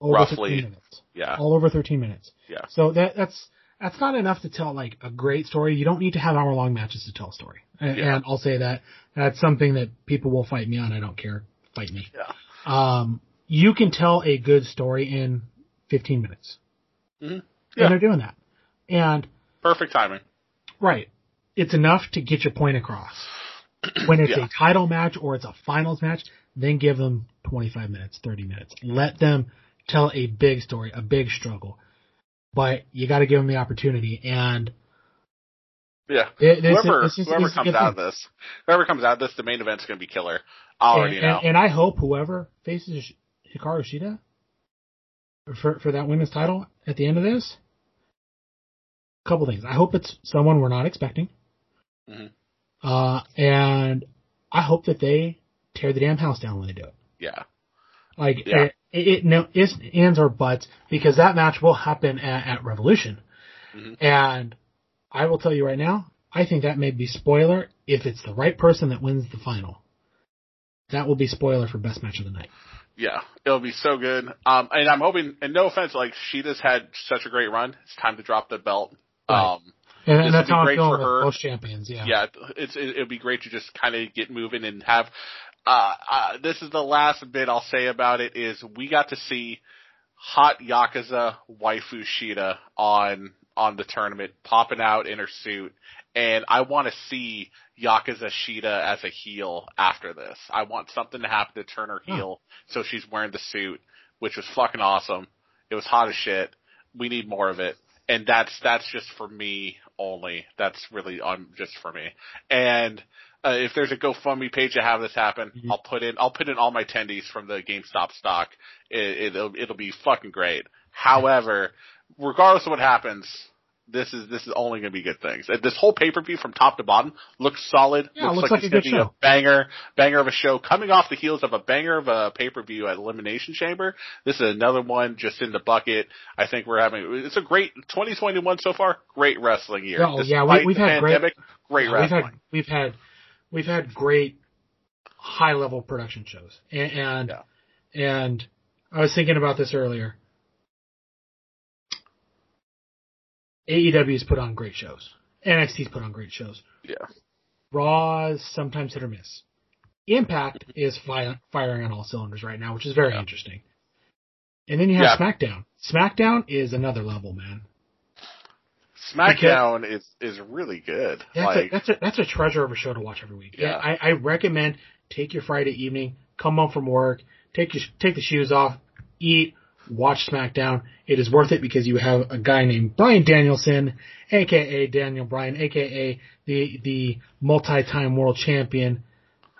over Roughly. 13 minutes. yeah, All over 13 minutes. yeah, So that that's that's not enough to tell like a great story. You don't need to have hour long matches to tell a story. And, Yeah. and I'll say that that's something that people will fight me on. I don't care. Fight me. yeah, Um, you can tell a good story in 15 minutes. Mhm. Yeah. And they're doing that. And perfect timing. right, it's enough to get your point across. When it's Yeah. a title match or it's a finals match, then give them 25 minutes, 30 minutes. Let them tell a big story, a big struggle. But you got to give them the opportunity. And Yeah. It- this whoever whoever comes out of this, whoever comes out of this, the main event's gonna be killer. I already and, know. and, and I hope whoever faces Hikaru Shida for for that women's title at the end of this, a couple things. I hope it's someone we're not expecting, Mhm. uh, and I hope that they tear the damn house down when they do it. yeah. Like Yeah. it, it, it no ifs, ands, or buts because that match will happen at, at Revolution, Mhm. and I will tell you right now, I think that may be spoiler if it's the right person that wins the final. That will be spoiler for best match of the night. Yeah, it'll be so good. Um, and I'm hoping, and no offense, like Shida's had such a great run. It's time to drop the belt. Right. Um, And, and that's how I'm great feeling for with her. both champions. Yeah. yeah, it's it, it'd be great to just kind of get moving and have. Uh, uh, this is the last bit I'll say about it is we got to see hot Yakuza waifu Shida on on the tournament popping out in her suit, and I want to see Yakuza Shida as a heel after this. I want something to happen to turn her Huh. heel so she's wearing the suit, which was fucking awesome. It was hot as shit. We need more of it. And that's that's just for me only. That's really on just for me. And uh, if there's a GoFundMe page to have this happen, Mhm. I'll put in I'll put in all my attendees from the GameStop stock. It, it'll it'll be fucking great. However, regardless of what happens, this is this is only going to be good things. Uh, This whole pay per view from top to bottom looks solid. Yeah, it looks like it's gonna be show. a banger banger of a show coming off the heels of a banger of a pay per view at Elimination Chamber. This is another one just in the bucket. I think we're having it's a great 2021 so far. Great wrestling year. Oh, yeah, we- Despite we've the had pandemic, great Yeah, we've wrestling. had we've had we've had great high level production shows, and and, Yeah. and I was thinking about this earlier. AEW's put on great shows. NXT's put on great shows. yeah. Raw's sometimes hit or miss. Impact is fi- firing on all cylinders right now, which is very Yeah. interesting. And then you have Yeah. SmackDown. SmackDown is another level, man. SmackDown is is really good. That's, like a, that's a that's a treasure of a show to watch every week. Yeah. I, I recommend take your Friday evening, come home from work, take your take the shoes off, eat, watch SmackDown. It is worth it because you have a guy named Bryan Danielson, aka Daniel Bryan, aka the the multi-time world champion,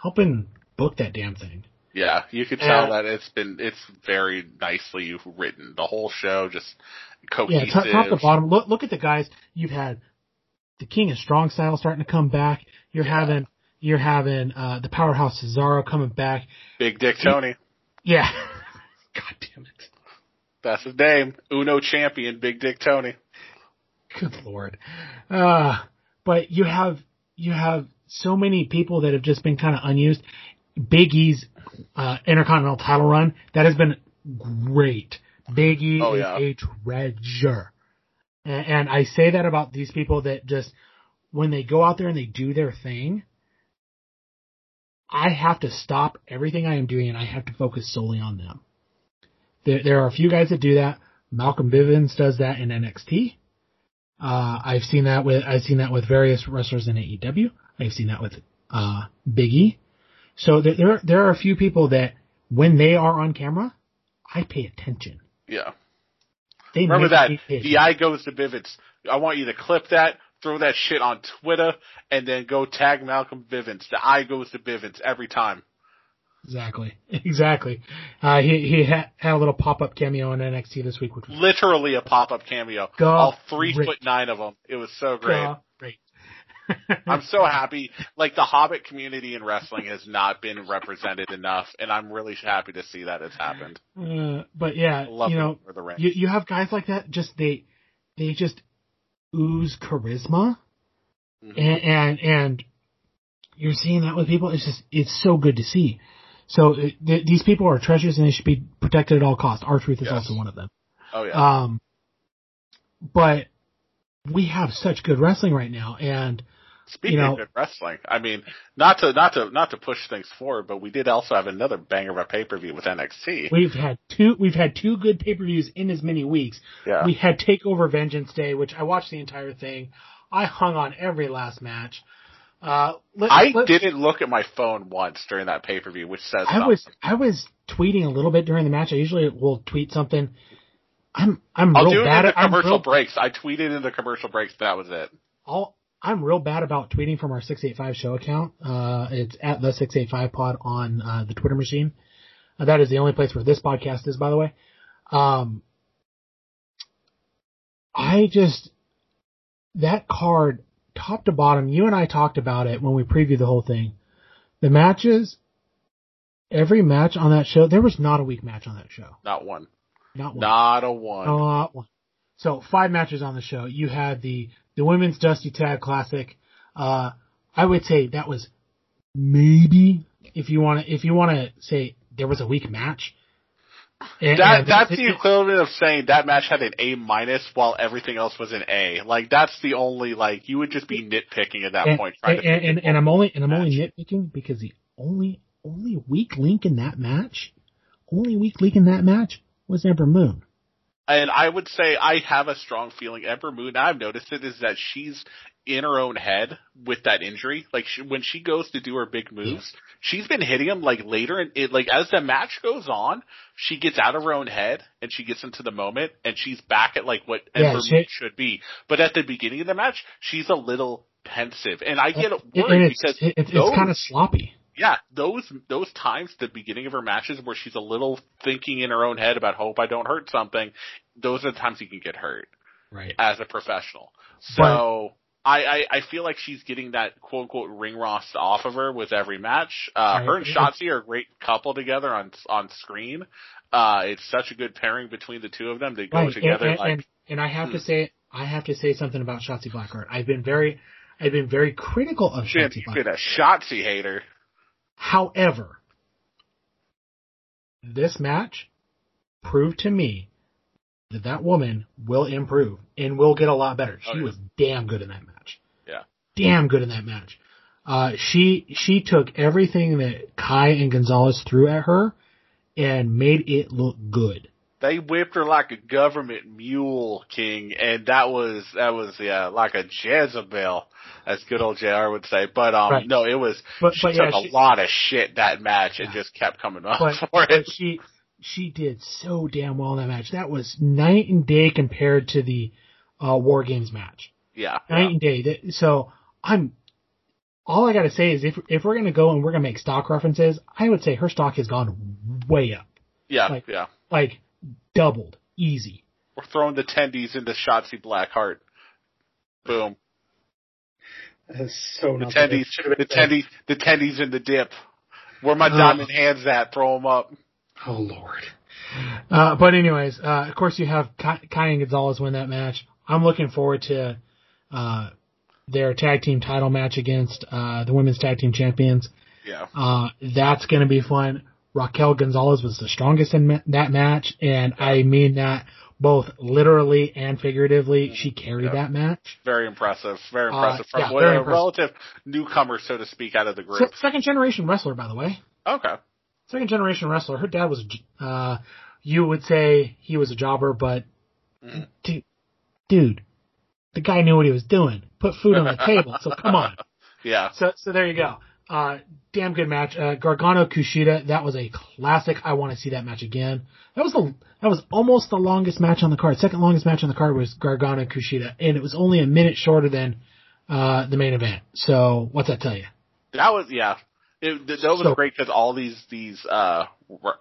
helping book that damn thing. Yeah, you could tell Uh, that it's been it's very nicely written. The whole show just Yeah, top, top to bottom. Look look at the guys you've had. The King of Strong Style starting to come back. You're Yeah. having you're having uh the powerhouse Cesaro coming back. Big Dick Tony. Yeah. God damn it. That's his name. Uno champion, Big Dick Tony. Good lord. Uh, but you have, you have so many people that have just been kind of unused. Big E's, uh, Intercontinental title run, that has been great. Big E Oh, is yeah. a treasure. And, and I say that about these people that just, when they go out there and they do their thing, I have to stop everything I am doing and I have to focus solely on them. There, there are a few guys that do that. Malcolm Bivens does that in NXT. Uh, I've seen that with, I've seen that with various wrestlers in AEW. I've seen that with, uh, Big E. So there, there, there are a few people that when they are on camera, I pay attention. Yeah. They Remember that. me pay The eye goes to Bivens. I want you to clip that, throw that shit on Twitter, and then go tag Malcolm Bivens. The eye goes to Bivens every time. Exactly. Exactly. Uh, he, he had, had a little pop-up cameo on NXT this week, which was Literally a pop-up cameo. Go All three great. foot nine of them. It was so great. great. I'm so happy. Like the Hobbit community in wrestling has not been represented enough, and I'm really happy to see that it's happened. Uh, but yeah, Love you know, you, you have guys like that, just they, they just ooze charisma Mhm. and, and, and you're seeing that with people. It's just, it's so good to see. So it, th- these people are treasures and they should be protected at all costs. Our truth is Yes. also one of them. oh yeah. Um, but we have such good wrestling right now and Speaking you know- of good wrestling, I mean, not to not to not to push things forward, but we did also have another banger of a pay per view with NXT. we've had two, we've had two good pay-per-views in as many weeks. yeah, We had Takeover Vengeance Day, which I watched the entire thing. I hung on every last match. Uh, let, I didn't look at my phone once during that pay per view, which says I something. was I was tweeting a little bit during the match. I usually will tweet something. I'm I'm I'll real do it bad in the I'm commercial real, breaks. I tweeted in the commercial breaks. That was it. I'll, I'm real bad about tweeting from our 685 show account. Uh, it's at the 685 pod on uh, the Twitter machine. Uh, that is the only place where this podcast is, by the way. Um, I just that card top to bottom. You and I talked about it when we previewed the whole thing. The matches, every match on that show, there was not a weak match on that show. Not one. Not one. Not a one. Not one. So five matches on the show. You had the the women's Dusty Tag Classic. Uh, I would say that was maybe if you want to if you want to say there was a weak match. And- That and that's it- the equivalent of saying that match had an A minus while everything else was an A. Like that's the only like you would just be nitpicking at that and, point. and, and, and, and I'm only and I'm only nitpicking because the only only weak link in that match, only weak link in that match was Ember Moon. And I would say I have a strong feeling Ember Moon. I've noticed it is that she's in her own head with that injury. Like she, when she goes to do her big moves, she's been hitting them like later and it like as the match goes on, she gets out of her own head and she gets into the moment and she's back at like what Yeah, Ember Moon should be. But at the beginning of the match, she's a little pensive, and I get worried it's because it, it's those- kind of sloppy. Yeah, those those times, the beginning of her matches where she's a little thinking in her own head about hope I don't hurt something, those are the times you can get hurt Right. as a professional. So I, I I feel like she's getting that quote unquote ring rust off of her with every match. Uh, Right. her and Shotzi are a great couple together on on screen. Uh, it's such a good pairing between the two of them. They go Right, together and, and, like and, and I have Hmm. to say, I have to say something about Shotzi Blackheart. I've been very, I've been very critical of Shotzi been Blackheart. a Shotzi hater. However, this match proved to me that that woman will improve and will get a lot better. She Oh, yeah. was damn good in that match. Yeah. Damn good in that match. Uh, she, she took everything that Kai and Gonzalez threw at her and made it look good. They whipped her like a government mule, King, and that was that was yeah like a Jezebel, as good old Jr. would say. But um, Right. no, it was But, she but took yeah, a she- lot of shit that match and just kept coming up but, for but it. she she did so damn well in that match. That was night and day compared to the uh, War Games match. Yeah, Night yeah. and day. So I'm all I got to say is if if we're gonna go and we're gonna make stock references, I would say her stock has gone way up, yeah, like- yeah. like doubled, easy. We're throwing the tendies into Shotzi Blackheart. Boom. So The tendies, the tendies, the tendies in the dip. Where my diamond hands at? Throw them up. Oh lord. Uh, but anyways, uh, of course you have Kai, Kai and Gonzalez win that match. I'm looking forward to, uh, their tag team title match against, uh, the women's tag team champions. Yeah. Uh, that's gonna be fun. Raquel Gonzalez was the strongest in ma- that match, and I mean that both literally and figuratively. She carried Yeah. that match. Very impressive. Very Uh, impressive from yeah, very a impressive. relative newcomer, so to speak, out of the Se- group. second generation wrestler, by the way. Okay. Second generation wrestler. Her dad was, uh, you would say he was a jobber, but Mhm. dude, dude, the guy knew what he was doing. Put food on the table. So come on. Yeah. So, so there you go. Uh, damn good match. Uh, Gargano Kushida, that was a classic. I want to see that match again. That was the, that was almost the longest match on the card. Second longest match on the card was Gargano Kushida, and it was only a minute shorter than, uh, the main event. So, what's that tell you? That was yeah. It, that was So- great because all these these uh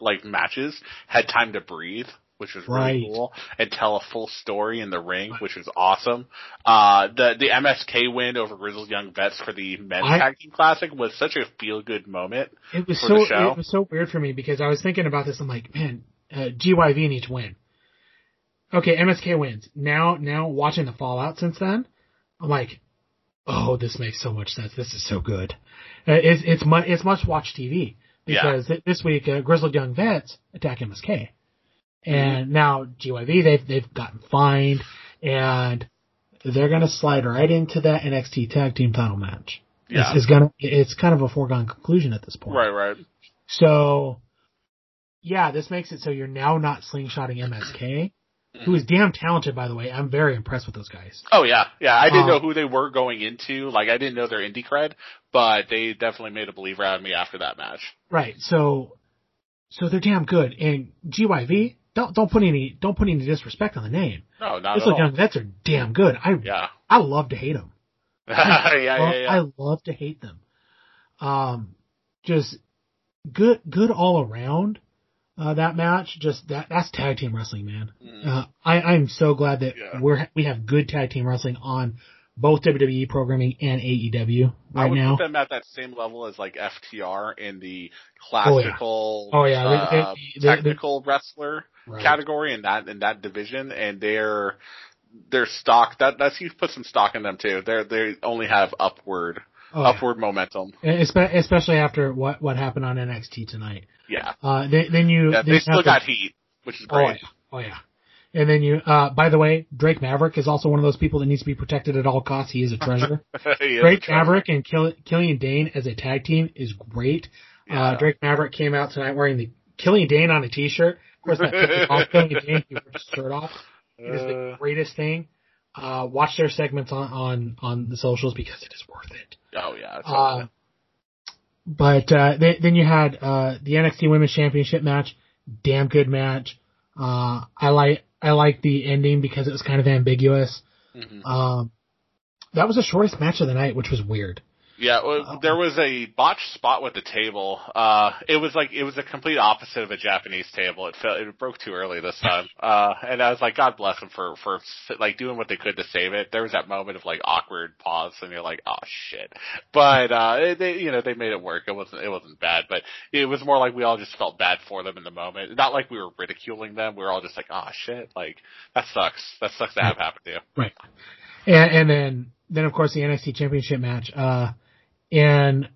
like matches had time to breathe, which was really Right. cool, and tell a full story in the ring, which was awesome. Uh, the the MSK win over Grizzled Young Vets for the men's I- tag team classic was such a feel good moment. It was so it was so weird for me because I was thinking about this. I'm like, man, uh, GYV needs to win. Okay, MSK wins. Now, now watching the fallout since then, I'm like, oh, this makes so much sense. This is so good. Uh, it's it's mu- it's must watch TV because th- this week uh, Grizzled Young Vets attack MSK, and now GYV they've they've gotten fined and they're gonna slide right into that NXT Tag Team Title match. Yeah. It's, it's gonna it's kind of a foregone conclusion at this point. Right, right. So, yeah, this makes it so you're now not slingshotting MSK, who is damn talented, by the way. I'm very impressed with those guys. Oh yeah, yeah. I didn't Uh, know who they were going into. Like I didn't know their indie cred, but they definitely made a believer out of me after that match. Right. So, so they're damn good. And GYV, don't don't put any don't put any disrespect on the name. No, not Those at all. young vets are damn good. I Yeah. I love to hate them. yeah, yeah, Love- yeah. I love to hate them. Um, just good, good all around. Uh, that match, just that, that's tag team wrestling, man. Mm. Uh, I, I'm so glad that Yeah. we're, we have good tag team wrestling on both WWE programming and AEW I right would now. put them at that same level as like FTR in the classical, Oh, yeah. uh, They- they- they- technical wrestler Right. category in that in that division, and they're their stock that that's you put some stock in them too. They're they only have upward Oh, yeah. upward momentum. Especially after what, what happened on NXT tonight. Yeah, Uh, then, then you, yeah they still have got heat, which is Oh great. yeah. Oh yeah. And then you, uh, by the way, Drake Maverick is also one of those people that needs to be protected at all costs. He is a treasure. Is Drake a treasure. Maverick and Kill- Killian Dain as a tag team is great. Yeah. Uh, Drake Maverick came out tonight wearing the Killian Dain on a t-shirt. Of course, that off Killian Dain. He ripped his shirt off. It is the Uh, greatest thing. Uh, watch their segments on, on, on the socials because it is worth it. oh yeah, Uh, but, uh, then, then you had, uh, the NXT Women's Championship match. Damn good match. Uh, I like, I like the ending because it was kind of ambiguous. mhm. Um, that was the shortest match of the night, which was weird. Yeah, well, there was a botched spot with the table. Uh, it was like it was a complete opposite of a Japanese table. It felt it broke too early this time. Uh, and I was like, God bless them for for like doing what they could to save it. There was that moment of like awkward pause, and you're like, oh shit. But uh, they you know they made it work. It wasn't it wasn't bad, but it was more like we all just felt bad for them in the moment. Not like we were ridiculing them. We were all just like, oh shit, like that sucks. That sucks to have happen to you. Right. And, and then, then of course the NXT Championship match. Uh, and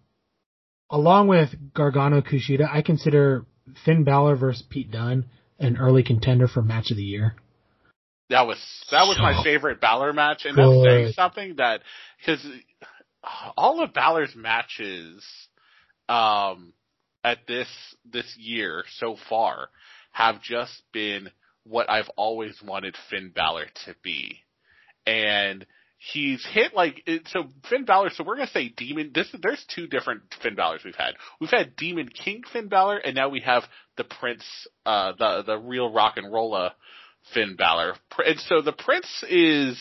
along with Gargano Kushida, I consider Finn Balor versus Pete Dunne an early contender for match of the year. That was that was my favorite Balor match, and that's saying something that because all of Balor's matches um, at this this year so far have just been what I've always wanted Finn Balor to be, and he's hit like so Finn Balor. So we're gonna say Demon. This there's two different Finn Balors we've had. We've had Demon King Finn Balor, and now we have the Prince, uh, the the real rock and rolla Finn Balor. And so the Prince is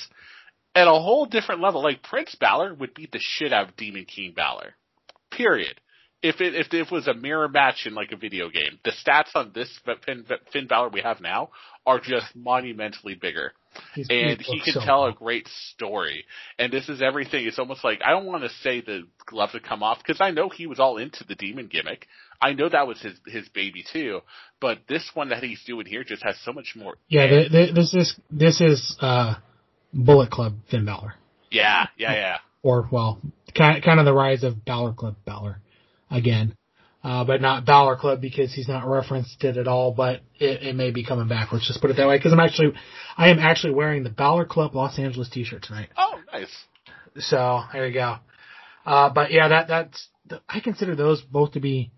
at a whole different level. Like Prince Balor would beat the shit out of Demon King Balor. Period. If it if it was a mirror match in like a video game, the stats on this Finn, Finn Balor we have now are just monumentally bigger He's, and he can so tell a great story. And this is everything. It's almost like I don't want to say the glove to come off because I know he was all into the demon gimmick. I know that was his his baby too. But this one that he's doing here just has so much more. Yeah, th th this is this is uh, Bullet Club Finn Balor, Yeah, yeah, yeah. or well, kind kind of the rise of Balor Club Balor again. Uh, but not Balor Club because he's not referenced it at all. But it, it may be coming back. Let's just put it that way. Because I'm actually, I am actually wearing the Balor Club Los Angeles T-shirt tonight. Oh, nice. So there you go. Uh, but yeah, that that's I consider those both to be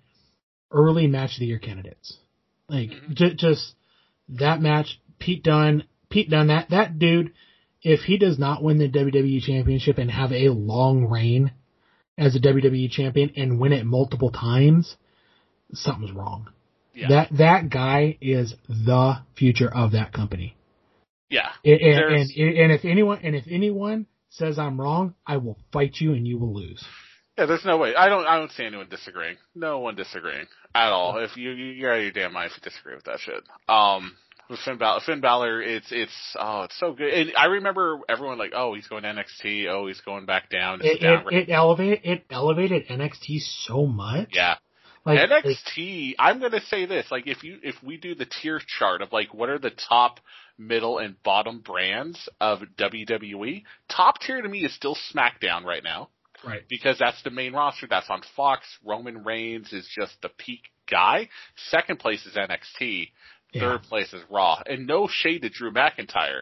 early match of the year candidates. Like Mhm. j- just that match, Pete Dunne, Pete Dunne, that that dude, if he does not win the WWE Championship and have a long reign as a WWE champion and win it multiple times, something's wrong. Yeah. That that guy is the future of that company. yeah. And, and, and, and if anyone and if anyone says I'm wrong, I will fight you and you will lose. Yeah, there's no way. I don't. I don't see anyone disagreeing. No one disagreeing at all. If you you- you're out of your damn mind if you disagree with that shit. Um, with Finn Balor, Finn Balor, it's it's oh, it's so good. And I remember everyone like, oh, he's going to NXT. Oh, he's going back down. It, down it, it elevated it elevated NXT so much. yeah. Like, like, NXT, I'm gonna say this, like if you, if we do the tier chart of like what are the top, middle, and bottom brands of WWE, top tier to me is still SmackDown right now. right. because that's the main roster. That's on Fox. Roman Reigns is just the peak guy. Second place is NXT. Yeah. Third place is Raw. And no shade to Drew McIntyre.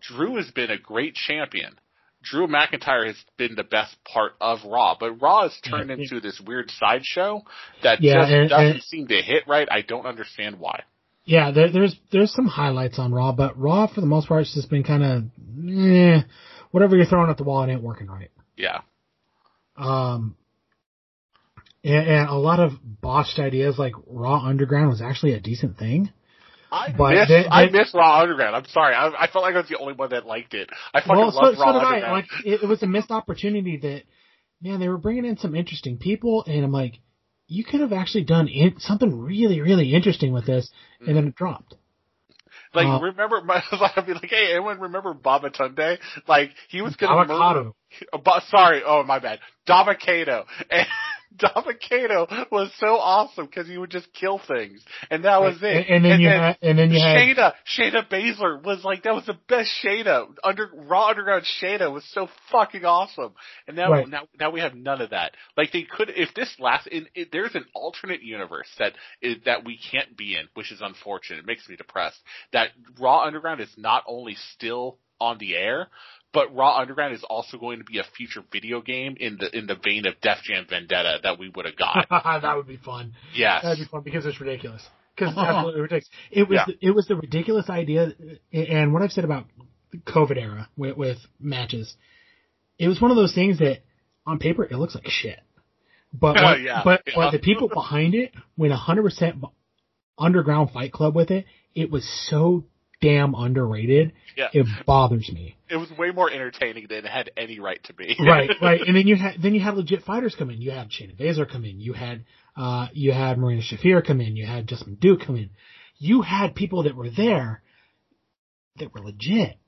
Drew has been a great champion. Drew McIntyre has been the best part of Raw, but Raw has turned Yeah. into this weird sideshow that Yeah, just and- doesn't and- seem to hit right. I don't understand why. Yeah, there, there's there's some highlights on Raw, but Raw for the most part has just been kind of, eh, whatever you're throwing at the wall, it ain't working right. Yeah. Um, and, and a lot of botched ideas like Raw Underground was actually a decent thing. I But miss, they- I miss Raw Underground. I'm sorry. I, I felt like I was the only one that liked it. I fucking Well, so, love so Raw did I. Underground. Like, it, it was a missed opportunity that, man, they were bringing in some interesting people, and I'm like, you could have actually done in, something really, really interesting with this, and then it dropped. Like, Uh, remember, I'd be like, hey, anyone remember Babatunde? Like, he was gonna murder, Avocado. but, sorry, oh, my bad. Davocado. And Davocado was so awesome because he would just kill things. And that was it. And, and then you had, and then you had, Shayna, Shayna Baszler was like, that was the best Shayna. Under, Raw Underground Shayna was so fucking awesome. And now, Right. now, now we have none of that. Like they could, if this last, in, it, there's an alternate universe that is, that we can't be in, which is unfortunate. It makes me depressed. That Raw Underground is not only still on the air, but Raw Underground is also going to be a future video game in the in the vein of Def Jam Vendetta that we would have got. that would be fun. yes. That'd be fun because it's ridiculous. Because it's absolutely ridiculous. It was Yeah. the, it was the ridiculous idea, and what I've said about the COVID era with, with matches, it was one of those things that on paper it looks like shit, but what, Yeah, but yeah. but the people behind it went hundred percent underground Fight Club with it. It was so damn underrated. Yeah. It bothers me. It was way more entertaining than it had any right to be. right, right. And then you had then you had legit fighters come in. You had Shayna Baszler come in. You had uh you had Marina Shafir come in. You had Justin Duke come in. You had people that were there that were legit.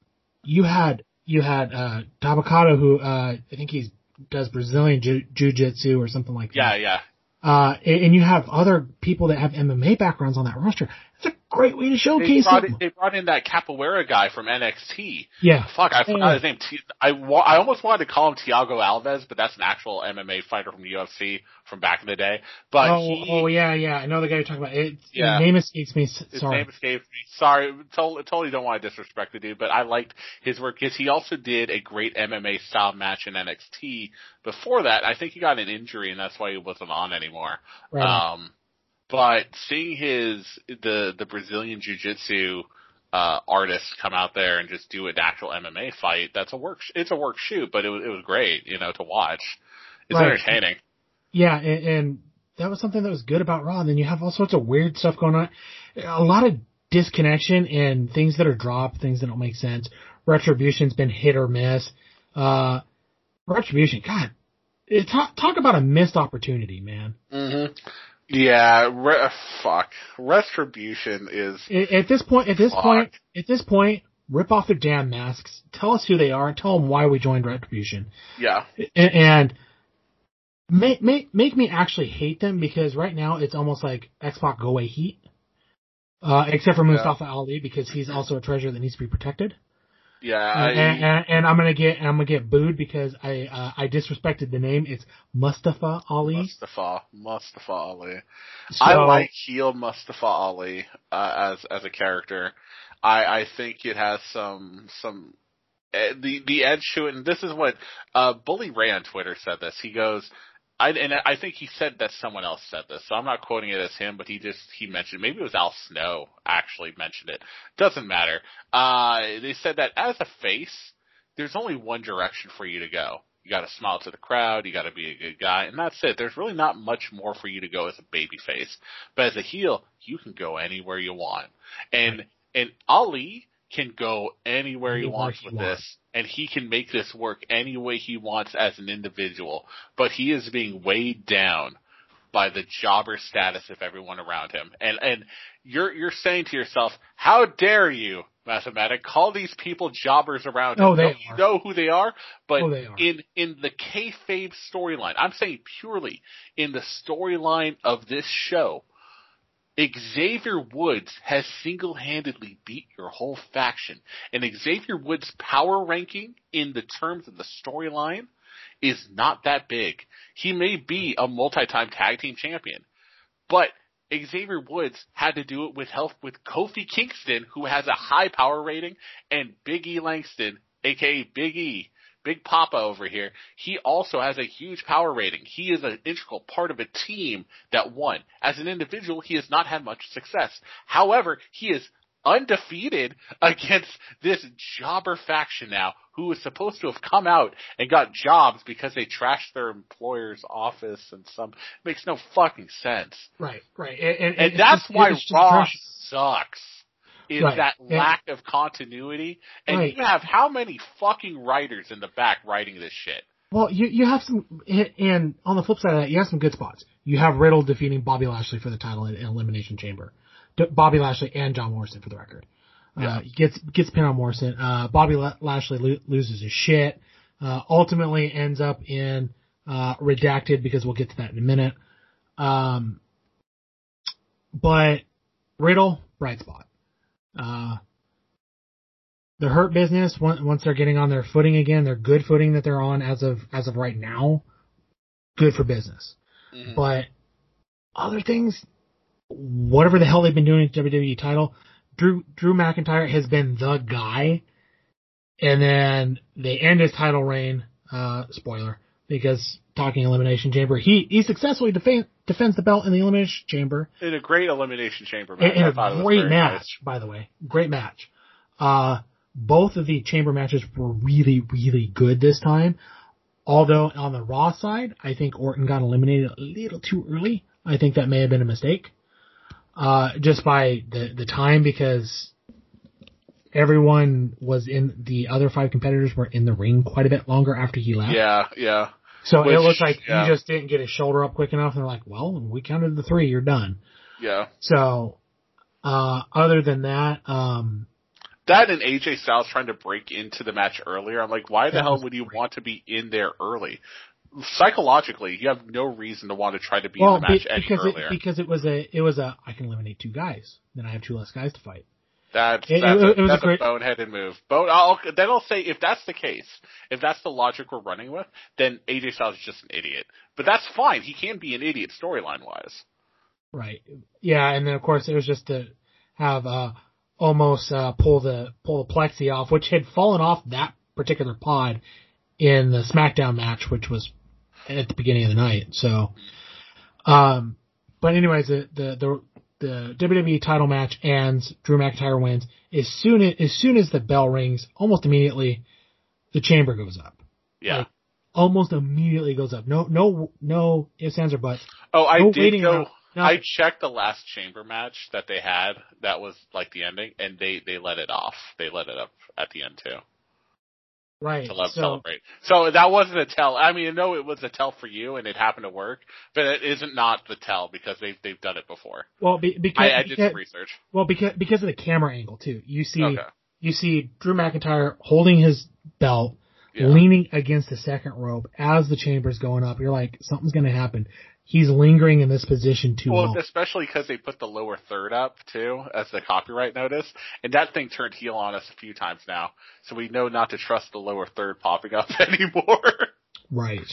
You had you had uh Tabakato who uh I think he's does Brazilian jiu- jiu-jitsu or something like yeah, that. Yeah, yeah. Uh and, and you have other people that have MMA backgrounds on that roster. It's a great way to They showcase brought, in, they brought in that capoeira guy from NXT. Yeah. Fuck, I Yeah. forgot his name. I, wa- I almost wanted to call him Thiago Alves, but that's an actual MMA fighter from the UFC from back in the day. But oh, he, oh yeah, yeah. I know the guy you're talking about. It, Yeah. His name escapes me. S- His Sorry. name escapes me. Sorry, totally, totally don't want to disrespect the dude, but I liked his work because he also did a great MMA style match in NXT. Before that, I think he got an injury and that's why he wasn't on anymore. Right. Um, but seeing his the the Brazilian Jiu Jitsu uh, artist come out there and just do an actual MMA fight, that's a work. It's a work shoot, but it was it was great, you know, to watch. It's Right. entertaining. Yeah, and, and that was something that was good about Raw. And then you have all sorts of weird stuff going on. A lot of disconnection and things that are dropped, things that don't make sense. Retribution's been hit or miss. Uh, Retribution, God, it, talk, talk about a missed opportunity, man. hmm Yeah, re- fuck. Retribution is At, this point, at this Fuck. point, at this point, rip off their damn masks. Tell us who they are. Tell them why we joined Retribution. yeah. and, and make make make me actually hate them because right now it's almost like Xbox go away heat. Uh, except for Yeah. Mustafa Ali because he's also a treasure that needs to be protected. Yeah, I, and, and, and I'm gonna get I'm gonna get booed because I uh, I disrespected the name. It's Mustafa Ali. Mustafa Mustafa Ali. So- I like heel Mustafa Ali uh, as as a character. I I think it has some some eh, the the edge to it, and this is what uh Bully Ray on Twitter said. This he goes. I, and I think he said that someone else said this, so I'm not quoting it as him, but he just, he mentioned, maybe it was Al Snow actually mentioned it. Doesn't matter. Uh, they said that as a face, there's only one direction for you to go. You gotta smile to the crowd, you gotta be a good guy, and that's it. There's really not much more for you to go as a baby face. But as a heel, you can go anywhere you want. And, and Ali can go anywhere he wants he with wants. this, and he can make this work any way he wants as an individual. But he is being weighed down by the jobber status of everyone around him. And and you're you're saying to yourself, how dare you, Mathematic, call these people jobbers around him? Oh, they you know who they are? But Oh, they are. in in the kayfabe storyline, I'm saying purely in the storyline of this show, Xavier Woods has single-handedly beat your whole faction. And Xavier Woods' power ranking in the terms of the storyline is not that big. He may be a multi-time tag team champion, but Xavier Woods had to do it with help with Kofi Kingston, who has a high power rating, and Big E Langston, aka Big E, Big Papa over here. He also has a huge power rating. He is an integral part of a team that won. As an individual, he has not had much success. However, he is undefeated against this jobber faction now who is supposed to have come out and got jobs because they trashed their employer's office and some makes no fucking sense. Right, right, and, and, And that's why it's just Raw atrocious. sucks. Is Right. that Yeah. lack of continuity. And Right. you have how many fucking writers in the back writing this shit? Well, you you have some, and on the flip side of that, you have some good spots. You have Riddle defeating Bobby Lashley for the title in, in Elimination Chamber. D- Bobby Lashley and John Morrison for the record. Yeah. Uh, gets gets pinned on Morrison. Uh, Bobby La- Lashley lo- loses his shit. Uh, ultimately ends up in uh, redacted because we'll get to that in a minute. Um, but Riddle bright spot. Uh, the hurt business once once they're getting on their footing again, their good footing that they're on as of as of right now, good for business. Mhm. But other things, whatever the hell they've been doing at WWE title, Drew Drew McIntyre has been the guy, and then they end his title reign. Uh, spoiler, because talking elimination chamber, he he successfully defend, defends the belt in the elimination chamber In a great elimination chamber in, match. in I a thought it was great match, nice. by the way. Great match. Uh, both of the chamber matches were really, really good this time. Although on the Raw side, I think Orton got eliminated a little too early. I think that may have been a mistake. Uh, just by the, the time because everyone was in, the other five competitors were in the ring quite a bit longer after he left. Yeah, yeah. So Which, it looks like yeah. he just didn't get his shoulder up quick enough and they're like, well, we counted the three, you're done. Yeah. So, uh, other than that, um, That and AJ Styles trying to break into the match earlier. I'm like, why the hell would you great. want to be in there early? Psychologically, you have no reason to want to try to be well, in the match be- because earlier. it, because it was a, it was a, I can eliminate two guys, then I have two less guys to fight. That's It- that's, it- a, it that's a, great- boneheaded move. Bone, I'll, then I'll say if that's the case, if that's the logic we're running with, then AJ Styles is just an idiot. But that's fine. He can be an idiot storyline wise. Right. Yeah, and then of course it was just to have, uh, almost, uh, pull the, pull the plexi off, which had fallen off that particular pod in the SmackDown match, which was at the beginning of the night. So, um, but anyways, the, the, the, the WWE title match ends, Drew McIntyre wins. As soon as, as soon as the bell rings, almost immediately, the chamber goes up. Yeah. Like, almost immediately goes up. No, no, no ifs, ands, or buts. oh, I no did go. No. I checked the last chamber match that they had. That was like the ending, and they they let it off. They let it up at the end too right. to let so, celebrate. So that wasn't a tell. I mean, I know it was a tell for you, and it happened to work, but it isn't not the tell because they've they've done it before. well, be, because, I, I did because, some research. well, because, because of the camera angle too. You see, Okay. you see Drew McIntyre holding his belt, Yeah. leaning against the second rope as the chamber's going up. You're like, something's going to happen. He's lingering in this position too Well, long. especially because they put the lower third up too as the copyright notice, and that thing turned heel on us a few times now. So we know not to trust the lower third popping up anymore. Right.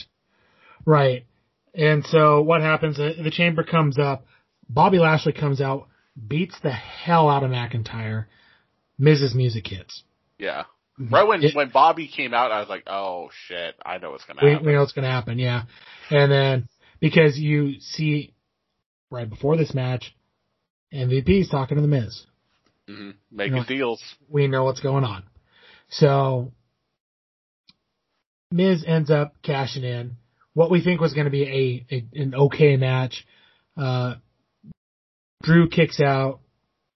Right. And so what happens? The chamber comes up. Bobby Lashley comes out, beats the hell out of McIntyre. Miz's music hits. yeah. Mm-hmm. Right when It- when Bobby came out, I was like, "Oh shit, I know what's gonna we, happen." we know what's to happen, yeah. And then because you see right before this match, MVP's talking to the Miz. hmm Making You know- deals. We know what's going on. So Miz ends up cashing in what we think was going to be a, a an okay match. Uh, Drew kicks out.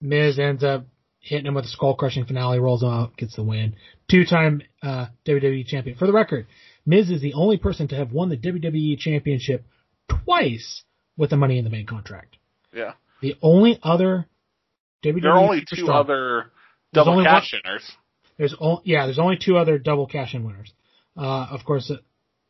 Miz ends up hitting him with a skull crushing finale, rolls him out, gets the win. Two time uh, WWE champion. For the record, Miz is the only person to have won the WWE championship twice with the Money in the Bank contract. Yeah. The only other WWE There are only two other double cash inners. there's o- yeah, there's only two other double cash in winners. Uh, of course, uh,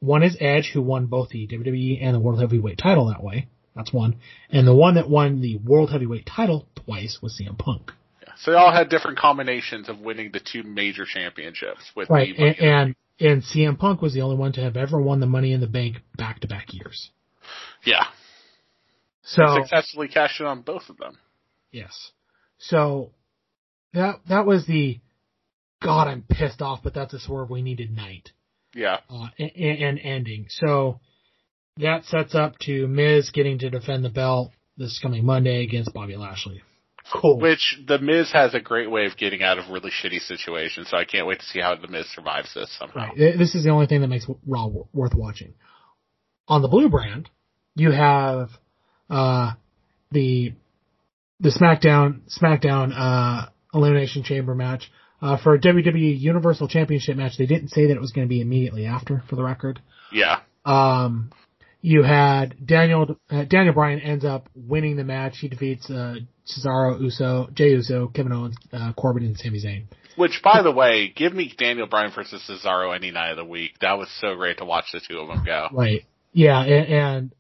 one is Edge, who won both the WWE and the World Heavyweight title that way. That's one. And the one that won the World Heavyweight title twice was CM Punk. So they all had different combinations of winning the two major championships with Right. the And, and, and CM Punk was the only one to have ever won the Money in the Bank back to back years. Yeah, So, successfully cashed in on both of them. yes. So, that, that was the, God, I'm pissed off, but that's a swerve we needed night. Yeah, uh, and, and ending. So that sets up to Miz getting to defend the belt this coming Monday against Bobby Lashley. Cool. which the Miz has a great way of getting out of really shitty situations. So I can't wait to see how the Miz survives this somehow. Right. This is the only thing that makes Raw worth watching. On the blue brand, you have uh, the the SmackDown SmackDown uh, Elimination Chamber match uh, for a WWE Universal Championship match. They didn't say that it was going to be immediately after, for the record. Yeah, Um, you had Daniel uh, Daniel Bryan ends up winning the match. He defeats uh, Cesaro, Uso, Jey Uso, Kevin Owens, uh, Corbin, and Sami Zayn. which by the way, give me Daniel Bryan versus Cesaro any night of the week. That was so great to watch the two of them go. Right. Yeah, and, and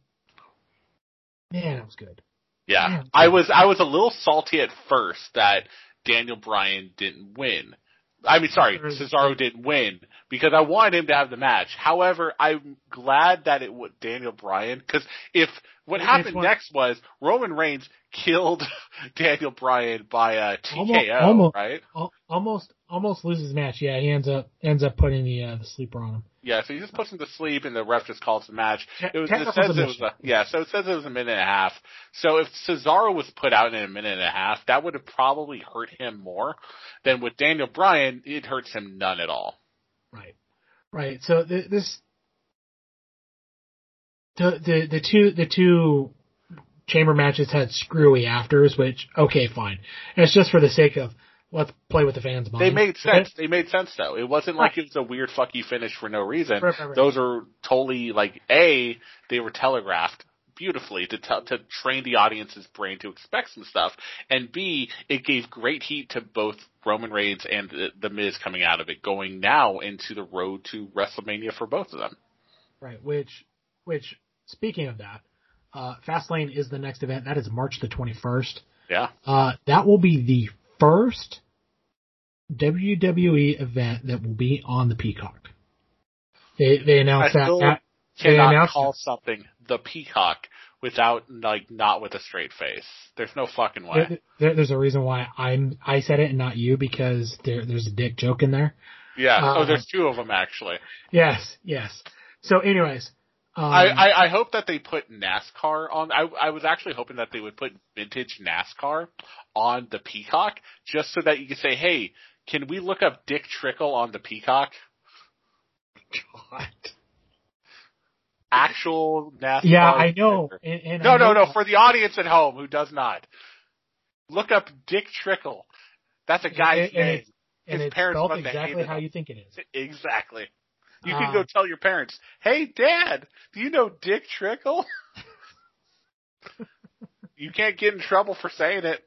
man, it was good. Yeah, Yeah. I was I was a little salty at first that Daniel Bryan didn't win. I mean, sorry, Cesaro didn't win because I wanted him to have the match. However, I'm glad that it was Daniel Bryan because if what It's happened one- next was Roman Reigns killed Daniel Bryan by uh, a Almo- TKO, almo- right? Almost, almost loses the match. Yeah, he ends up ends up putting the uh, the sleeper on him. Yeah, so he just puts him to sleep, and the ref just calls the match. It, was, it says it was a, yeah, so it says it was a minute and a half. So if Cesaro was put out in a minute and a half, that would have probably hurt him more than with Daniel Bryan. It hurts him none at all. Right. Right. So th- this the the the two the two chamber matches had screwy afters, which okay, fine. And it's just for the sake of let's play with the fans' minds. They made sense. They made sense though. It wasn't like it was a weird fucky finish for no reason. Right, right, right. Those are totally like a they were telegraphed beautifully to tell to train the audience's brain to expect some stuff, and b it gave great heat to both Roman Reigns and the, the Miz coming out of it, going now into the road to WrestleMania for both of them. Right. Which which speaking of that, uh, Fastlane is the next event. That is March the twenty first. Yeah, Uh, that will be the first WWE event that will be on the Peacock. They they announced I that. that they cannot announced call something the Peacock without like not with a straight face. There's no fucking way. there, there- there's a reason why I'm I said it and not you because there there's a dick joke in there. Yeah. Uh, oh, there's two of them actually. Yes, yes. So, anyways, um, I, I, I hope that they put NASCAR on. I, I was actually hoping that they would put vintage NASCAR on the Peacock, just so that you could say, "Hey, can we look up Dick Trickle on the Peacock?" God. Actual NASCAR. Yeah, I know. And, and No, I no, know no. For the audience at home who does not, look up Dick Trickle. That's a guy's and, name. and His it's parents spelled exactly how you think it is. Exactly. You can go tell your parents, "Hey, Dad, do you know Dick Trickle?" you can't get in trouble for saying it.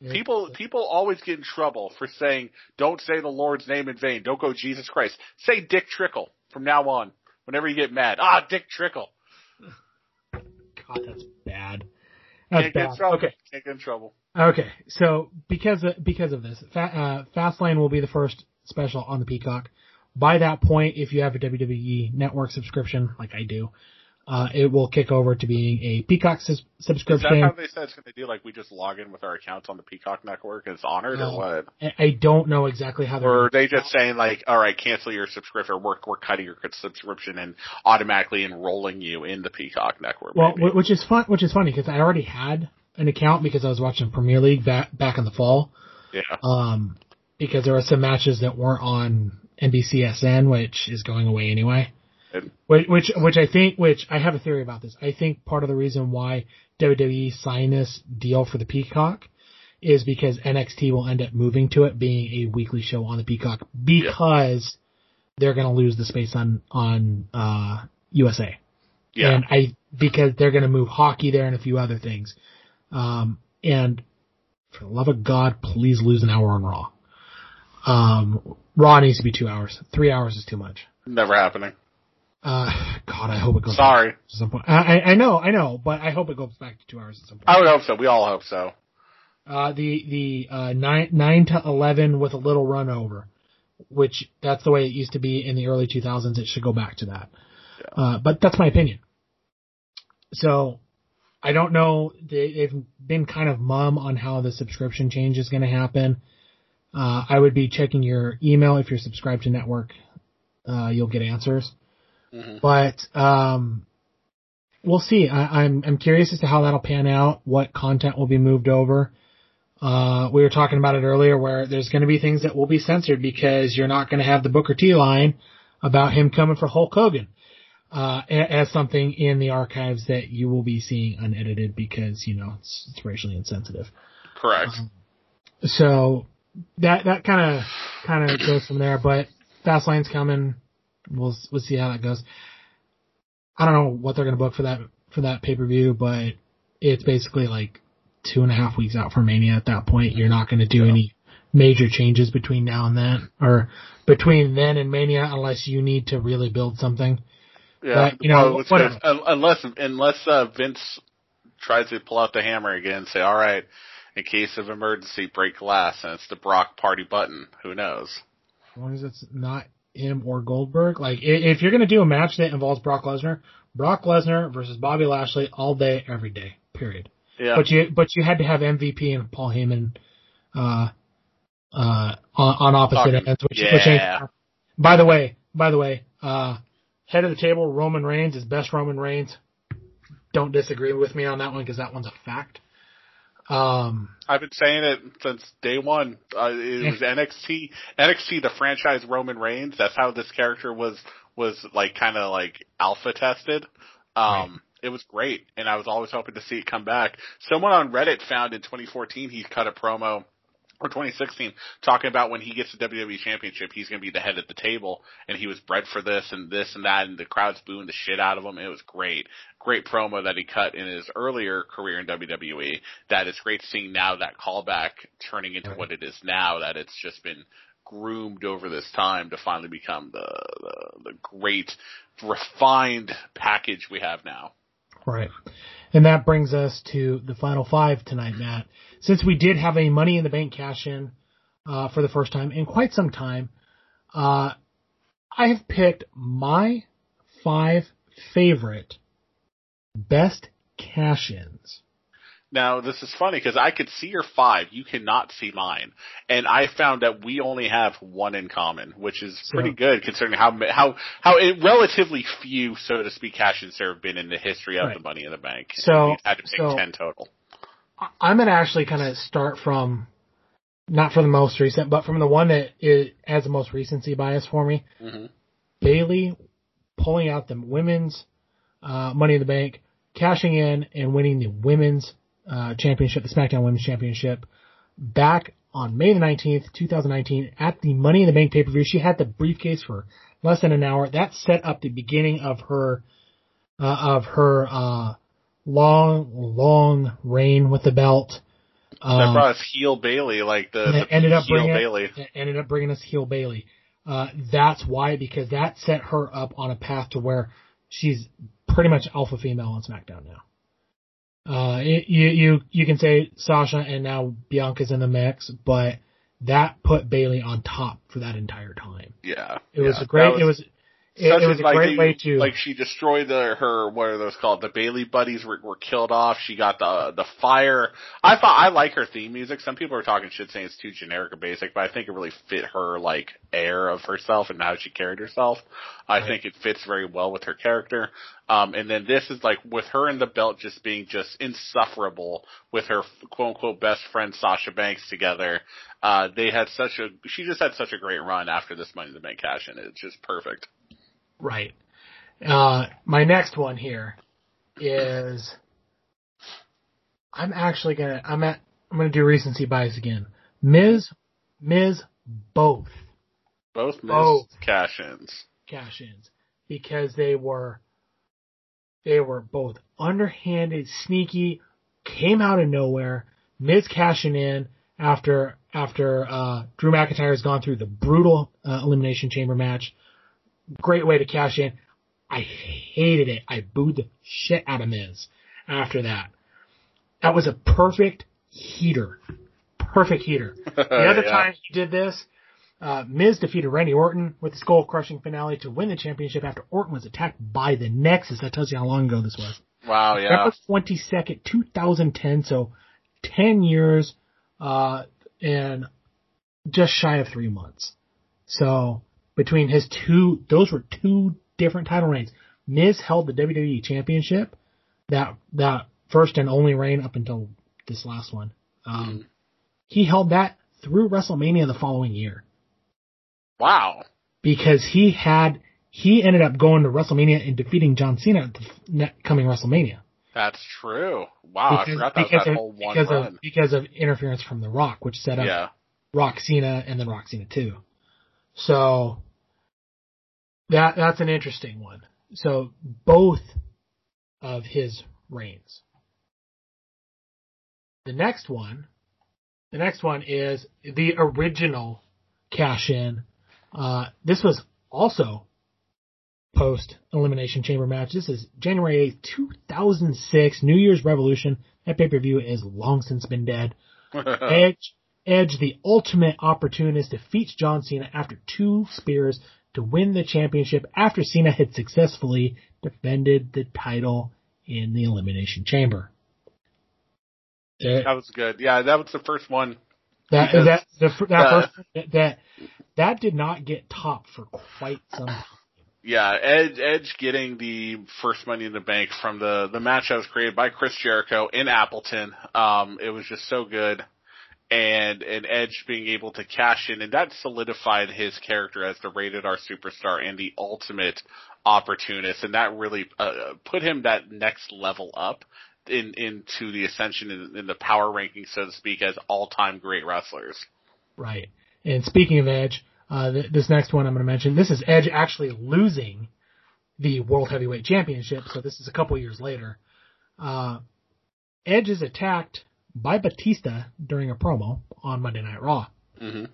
People people always get in trouble for saying, "Don't say the Lord's name in vain. Don't go Jesus Christ. Say Dick Trickle from now on. Whenever you get mad, ah, Dick Trickle." God, that's bad. That's Can't get in bad. trouble. Okay. Can't get in trouble. Okay, so because of, because of this, Fa- uh, Fastlane will be the first special on the Peacock. By that point, if you have a WWE Network subscription, like I do, uh, it will kick over to being a Peacock Is subscription. that how they said it's going to do? Like we just log in with our accounts on the Peacock Network and it's honored, No. or what? I- don't know exactly how they're. Or are they just saying like, all right, cancel your subscription, or we're we're cutting your subscription and automatically enrolling you in the Peacock Network? Well, maybe? which is fun, which is funny because I already had an account because I was watching Premier League back back in the fall. yeah, Um, because there were some matches that weren't on NBCSN, which is going away anyway. Which, which, which I think, which I have a theory about this. I think part of the reason why WWE signed this deal for the Peacock is because NXT will end up moving to it being a weekly show on the Peacock because they're going to lose the space on on uh, USA. yeah. And I because they're going to move hockey there and a few other things. Um, and for the love of God, please lose an hour on Raw. Um, Raw needs to be two hours. Three hours is too much. Never happening. Uh, God, I hope it goes. Sorry. Back to some point. I, I- know, I know, but I hope it goes back to two hours at some point. I would hope so. We all hope so. Uh, the the uh, nine nine to eleven with a little run over, which that's the way it used to be in the early 2000s. It should go back to that. Uh, but that's my opinion. So I don't know. They, they've been kind of mum on how the subscription change is going to happen. Uh, I would be checking your email if you're subscribed to network. Uh, you'll get answers. Mhm. But um, we'll see. I, I'm I'm curious as to how that'll pan out. What content will be moved over. Uh, we were talking about it earlier, where there's going to be things that will be censored because you're not going to have the Booker T line about him coming for Hulk Hogan uh, as something in the archives that you will be seeing unedited because you know it's, it's racially insensitive. Correct. So that that kind of kind of goes from there. But Fastlane's coming. We'll we'll see how that goes. I don't know what they're gonna book for that for that pay per view, but it's basically like two and a half weeks out from Mania. At that point, you're not gonna do Yeah. any major changes between now and then, or between then and Mania, unless you need to really build something. Yeah, you know, well, it's whatever. just- un- unless unless uh, Vince tries to pull out the hammer again and say, "All right, in case of emergency, break glass," and it's the Brock party button. Who knows? As long as it's not him or Goldberg. Like, if you're going to do a match that involves Brock Lesnar, Brock Lesnar versus Bobby Lashley all day, every day, period. Yeah, But you, but you had to have MVP and Paul Heyman, uh, uh, on, on opposite Talking- ends, which, which ain't. yeah. By the way, by the way, uh, head of the table, Roman Reigns is best Roman Reigns. Don't disagree with me on that one because that one's a fact. Um, I've been saying it since day one. Uh, it was NXT, NXT, the franchise Roman Reigns. That's how this character was was like kind of like alpha tested. Um, it was great, and I was always hoping to see it come back. Someone on Reddit found in 2014 he cut a promo. Or 2016, talking about when he gets the WWE Championship, he's going to be the head at the table, and he was bred for this and this and that, and the crowd's booing the shit out of him. It was great, great promo that he cut in his earlier career in WWE. That it's great seeing now that callback turning into what it is now. That it's just been groomed over this time to finally become the the, the great refined package we have now. Right. And that brings us to the final five tonight, Matt. Since we did have a Money in the Bank cash in uh, for the first time in quite some time, uh, I have picked my five favorite best cash ins. Now this is funny because I could see your five, you cannot see mine, and I found that we only have one in common, which is pretty good considering how how how it, relatively few, so to speak, cash ins there have been in the history of Right. the Money in the Bank. So- we've had to pick so- ten total. I'm going to actually kind of start from, not from the most recent, but from the one that is, has the most recency bias for me. hmm Bayley pulling out the women's uh, Money in the Bank, cashing in and winning the women's uh, championship, the SmackDown Women's Championship, back on May the 19th, 2019, at the Money in the Bank pay per view. She had the briefcase for less than an hour. That set up the beginning of her uh, of her uh, long, long reign with the belt. that Um, brought us heel Bayley, like the, the ended up heel bringing Bayley. it ended up bringing us heel Bayley. Uh, that's why because that set her up on a path to where she's pretty much alpha female on SmackDown now. Uh, you you you can say Sasha and now Bianca's in the mix, but that put Bayley on top for that entire time. Yeah, It was yeah. a great. That it was. It, it was a like great way to. like she destroyed the, her what are those called the Bayley buddies were, were killed off. She got the the fire. I thought I like her theme music. Some people are talking shit saying it's too generic or basic, but I think it really fit her like air of herself and how she carried herself. I Right. think it fits very well with her character. Um, and then this is like with her and the belt just being just insufferable with her quote unquote best friend Sasha Banks together. Uh, they had such a she just had such a great run after this Money in the Bank cash and It's just perfect. Right. Uh, my next one here is I'm actually gonna I'm at I'm gonna do recency bias again. Miz Miz both Both missed Both. cash ins. cash ins because they were they were both underhanded, sneaky, came out of nowhere. Miz cashing in after after uh, Drew McIntyre has gone through the brutal uh, elimination chamber match. Great way to cash in. I hated it. I booed the shit out of Miz after that. That was a perfect heater. Perfect heater. The other Yeah. time he did this, uh, Miz defeated Randy Orton with the skull crushing finale to win the championship after Orton was attacked by the Nexus. That tells you how long ago this was. Wow, yeah. November 22nd, 2010. So 10 years, uh, and just shy of three months. So between his two, those were two different title reigns. Miz held the WWE championship, that, that first and only reign up until this last one. Um, he held that through WrestleMania the following year Wow. because he had, he ended up going to WrestleMania and defeating John Cena at the coming WrestleMania. That's true. Wow, I forgot that that of, whole one because run. of because of interference from The Rock, which set up yeah. Rock Cena and then Rock Cena 2. So that that's an interesting one. So both of his reigns. The next one, the next one is the original cash in. Uh, this was also post elimination chamber match. This is January 8th, 2006, New Year's Revolution. That pay per view is long since been dead. Edge, Edge, the ultimate opportunist, defeats John Cena after two spears to win the championship after Cena had successfully defended the title in the Elimination Chamber. That, that was good. Yeah, that was the first one. that, that, the, that, uh, first, that, that, that did not get topped for quite some time. Yeah, Edge Edge getting the first Money in the Bank from the the match that was created by Chris Jericho in Appleton. Um, it was just so good, and and Edge being able to cash in, and that solidified his character as the rated R superstar and the ultimate opportunist, and that really uh, put him that next level up in into the ascension in, in the power ranking, so to speak, as all time great wrestlers. Right. And speaking of Edge, uh, th- this next one I'm going to mention, this is Edge actually losing the World Heavyweight Championship. So this is a couple years later. Uh, Edge is attacked by Batista during a promo on Monday Night Raw. hmm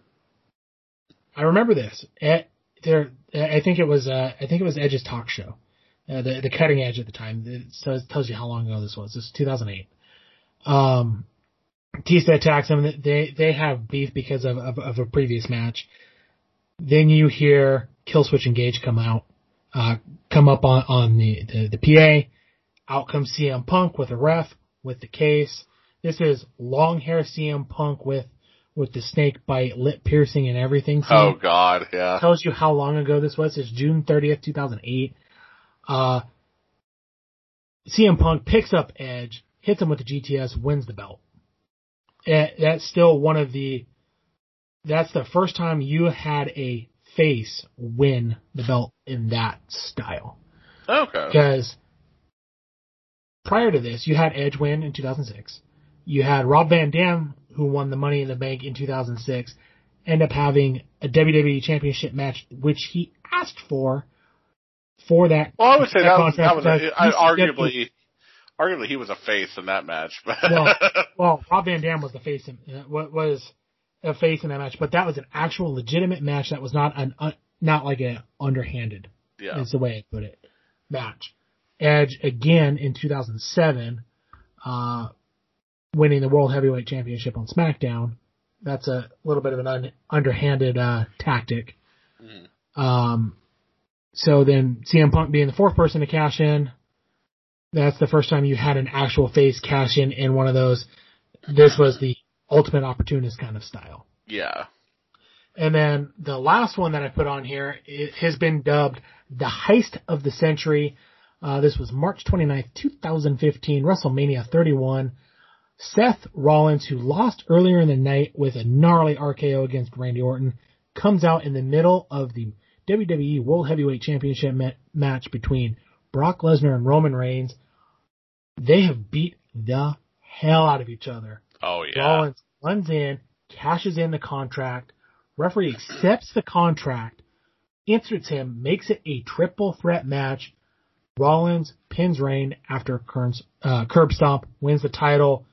I remember this. Ed, there, I think it was, uh, I think it was Edge's talk show, uh, the the cutting edge at the time. It says, tells you how long ago this was. This is 2008. Um, Batista attacks him. They they have beef because of, of, of a previous match. Then you hear Killswitch Engage come out, uh, come up on on the, the the PA. Out comes CM Punk with a ref with the case. This is long hair CM Punk with with the snake bite, lip piercing, and everything. Oh God, yeah. tells you how long ago this was. It's June 30th, 2008. Uh, CM Punk picks up Edge, hits him with the GTS, wins the belt. Eh, that's still one of the, that's the first time you had a face win the belt in that style. Okay. Because prior to this, you had Edge win in 2006. You had Rob Van Dam, who won the Money in the Bank in 2006, end up having a WWE Championship match, which he asked for, for that. Well, I would say that was, that was because I, arguably, arguably he was a face in that match. But Well, well, Rob Van Dam was the face in, uh, wa- was a face in that match, but that was an actual legitimate match that was not an, uh, not like a underhanded yeah, is the way I put it, match. Edge again in 2007, uh, winning the World Heavyweight Championship on SmackDown. That's a little bit of an un- underhanded uh, tactic. Mhm. Um, so then CM Punk being the fourth person to cash in, that's the first time you had an actual face cash in in one of those. This was the ultimate opportunist kind of style. Yeah. And then the last one that I put on here it has been dubbed the heist of the century. Uh, this was March 29th, 2015, WrestleMania 31. Seth Rollins, who lost earlier in the night with a gnarly RKO against Randy Orton, comes out in the middle of the WWE World Heavyweight Championship ma- match between Brock Lesnar and Roman Reigns. They have beat the hell out of each other. Oh yeah. Rollins runs in, cashes in the contract. Referee accepts the contract, inserts him, makes it a triple threat match. Rollins pins Reign after Kern's, uh, curb stomp, wins the title,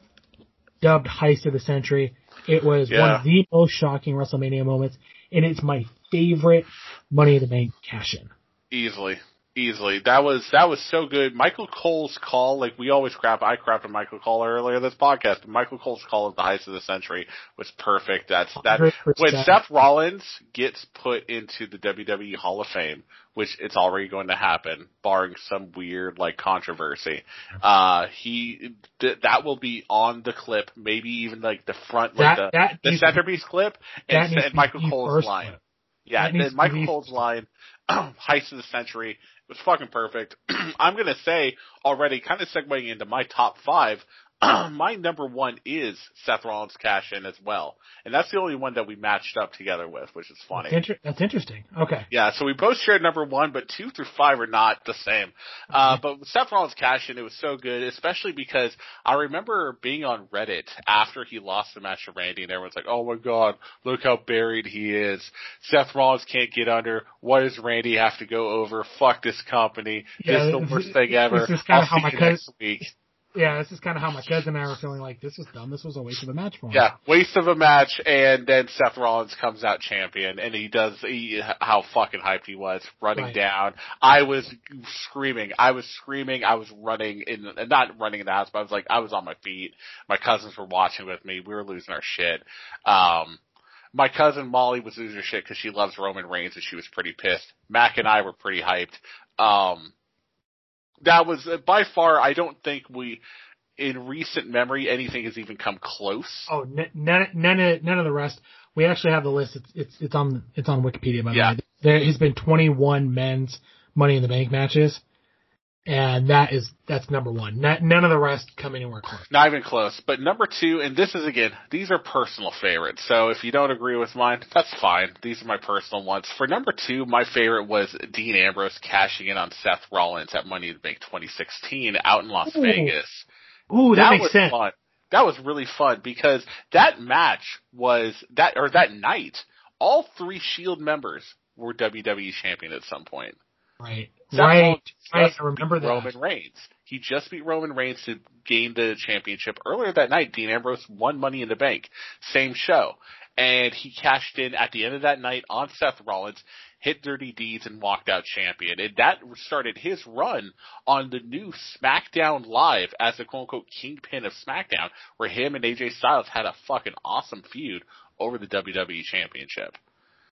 dubbed heist of the century. It was one of the most shocking WrestleMania moments, and it's my favorite Money in the Bank cash in. Easily. Easily. That was that was so good. Michael Cole's call, like we always crap I crapped on Michael Cole earlier this podcast, Michael Cole's call of the heist of the century was perfect. That's that 100%. when Seth Rollins gets put into the WWE Hall of Fame, which it's already going to happen, barring some weird like controversy. Uh he th- that will be on the clip, maybe even like the front like That- the, that the centerpiece clip and, and Michael Cole's line. clip. Yeah, Michael Cole's line, heist of the century, was fucking perfect. I'm gonna say already, kind of segueing into my top five. my number one is Seth Rollins cash in as well, and that's the only one that we matched up together with, which is funny. That's, inter- that's interesting. Okay. Yeah, so we both shared number one, but two through five are not the same. Uh, but Seth Rollins cash in, it was so good, especially because I remember being on Reddit after he lost the match to Randy, and everyone's like, "Oh my god, look how buried he is. Seth Rollins can't get under. What does Randy have to go over? Fuck this company. Yeah, this is the worst thing ever. this is kinda I'll how my cousin- next week." Yeah, this is kind of how my cousin and I were feeling like this was dumb. This was a waste of a match for him. Yeah, waste of a match, and then Seth Rollins comes out champion, and he does he, how fucking hyped he was running Right. down. I was screaming, I was screaming, I was running in, not running in the house, but I was like, I was on my feet. My cousins were watching with me. We were losing our shit. Um, my cousin Molly was losing her shit because she loves Roman Reigns, and she was pretty pissed. Mac and I were pretty hyped. Um, that was uh, by far. I don't think we. In recent memory, anything has even come close. Oh, n- none, none of none of the rest. We actually have the list. It's it's it's on it's on Wikipedia by the Yeah. way. There has been 21 men's Money in the Bank matches, and that is that's number one. N- none of the rest come anywhere close. Not even close. But number two, and this is again, these are personal favorites. So if you don't agree with mine, that's fine. These are my personal ones. For number two, my favorite was Dean Ambrose cashing in on Seth Rollins at Money in the Bank 2016 out in Las Ooh. Vegas. Ooh, that, makes was sense. fun. That was really fun because that match was that or that night, all three Shield members were WWE champion at some point. Right, right, right. I remember that. Roman Reigns. He just beat Roman Reigns to gain the championship earlier that night. Dean Ambrose won Money in the Bank, same show, and he cashed in at the end of that night on Seth Rollins, hit Dirty Deeds, and walked out champion. And that started his run on the new SmackDown Live as the quote unquote kingpin of SmackDown, where him and AJ Styles had a fucking awesome feud over the WWE Championship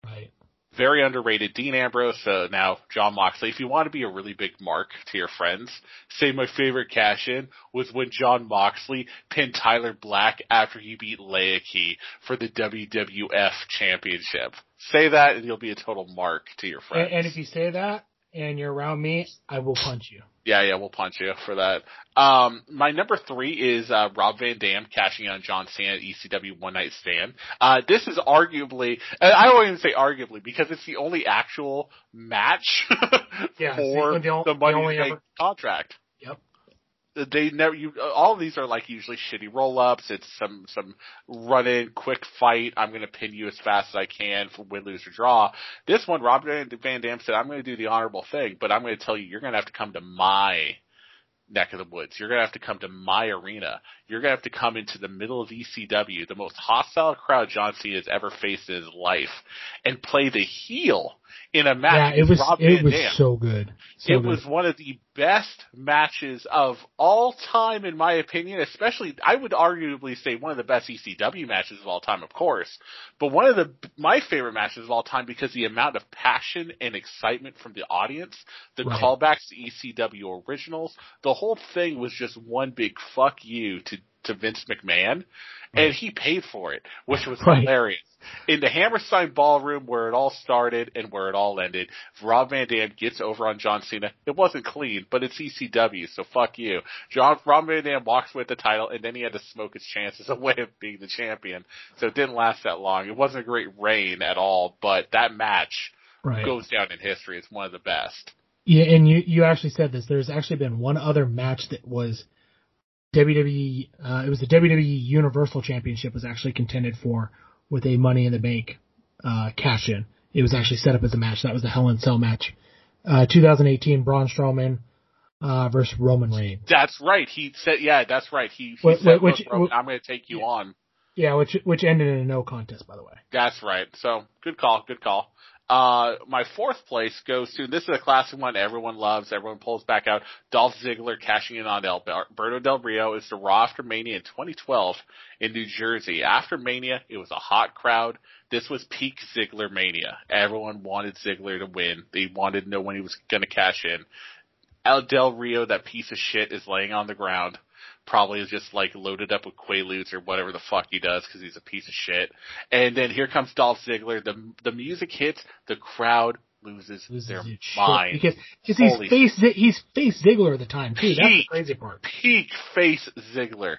Right. Very underrated. Dean Ambrose, uh, now Jon Moxley. If you want to be a really big mark to your friends, say my favorite cash in was when Jon Moxley pinned Tyler Black after he beat Leakey for the WWF Championship. Say that and you'll be a total mark to your friends. And, and if you say that and you're around me, I will punch you. Yeah, yeah, we'll punch you for that. Um, my number three is uh, Rob Van Dam cashing in on John Cena at ECW One Night Stand. Uh, this is arguably, I don't even say arguably because it's the only actual match Yeah, for the- the the the Money the contract. Yep. They never. You all these are like usually shitty roll ups. It's some some run in quick fight. I'm going to pin you as fast as I can for win, lose or draw. This one, Robert Van Dam said, "I'm going to do the honorable thing, but I'm going to tell you, you're going to have to come to my neck of the woods. You're going to have to come to my arena. You're gonna have to come into the middle of ECW, the most hostile crowd John Cena has ever faced in his life, and play the heel in a match. Yeah, it was Rob it Van was Dam. so good. So it good. was one of the best matches of all time, in my opinion. Especially, I would arguably say one of the best ECW matches of all time, of course. But one of the my favorite matches of all time because the amount of passion and excitement from the audience, the Right. callbacks to ECW originals, the whole thing was just one big fuck you to to Vince McMahon, and he paid for it, which was Right. hilarious. In the Hammerstein Ballroom, where it all started and where it all ended, Rob Van Dam gets over on John Cena. It wasn't clean, but it's ECW, so fuck you. John Rob Van Dam walks with the title, and then he had to smoke his chances away of being the champion. So it didn't last that long. It wasn't a great reign at all, but that match right. goes down in history. It's one of the best. Yeah, and you you actually said this. There's actually been one other match that was WWE. Uh, it was the WWE Universal Championship was actually contended for with a Money in the Bank uh, cash in. It was actually set up as a match. That was the Hell in Cell match. Uh, 2018 Braun Strowman uh, versus Roman Reigns. That's right. He said, yeah, that's right. He, he Wait, said, wait, which- "Look, Roman, I'm going to take you on. Yeah, which which ended in a no contest, by the way. That's right. So good call, good call. Uh, my fourth place goes to, this is a classic one everyone loves, everyone pulls back out, Dolph Ziggler cashing in on Alberto Del Rio. It's the Raw After Mania in 2012 in New Jersey. After Mania, it was a hot crowd. This was peak Ziggler Mania. Everyone wanted Ziggler to win. They wanted to know when he was gonna cash in. Al Del Rio, that piece of shit, is laying on the ground. Probably is just like loaded up with Quaaludes or whatever the fuck he does because he's a piece of shit. And then here comes Dolph Ziggler. The the music hits. The crowd loses, Loses their mind. because because he's Holy face Zi- he's face Ziggler at the time too. That's the Peak. crazy part. Peak face Ziggler.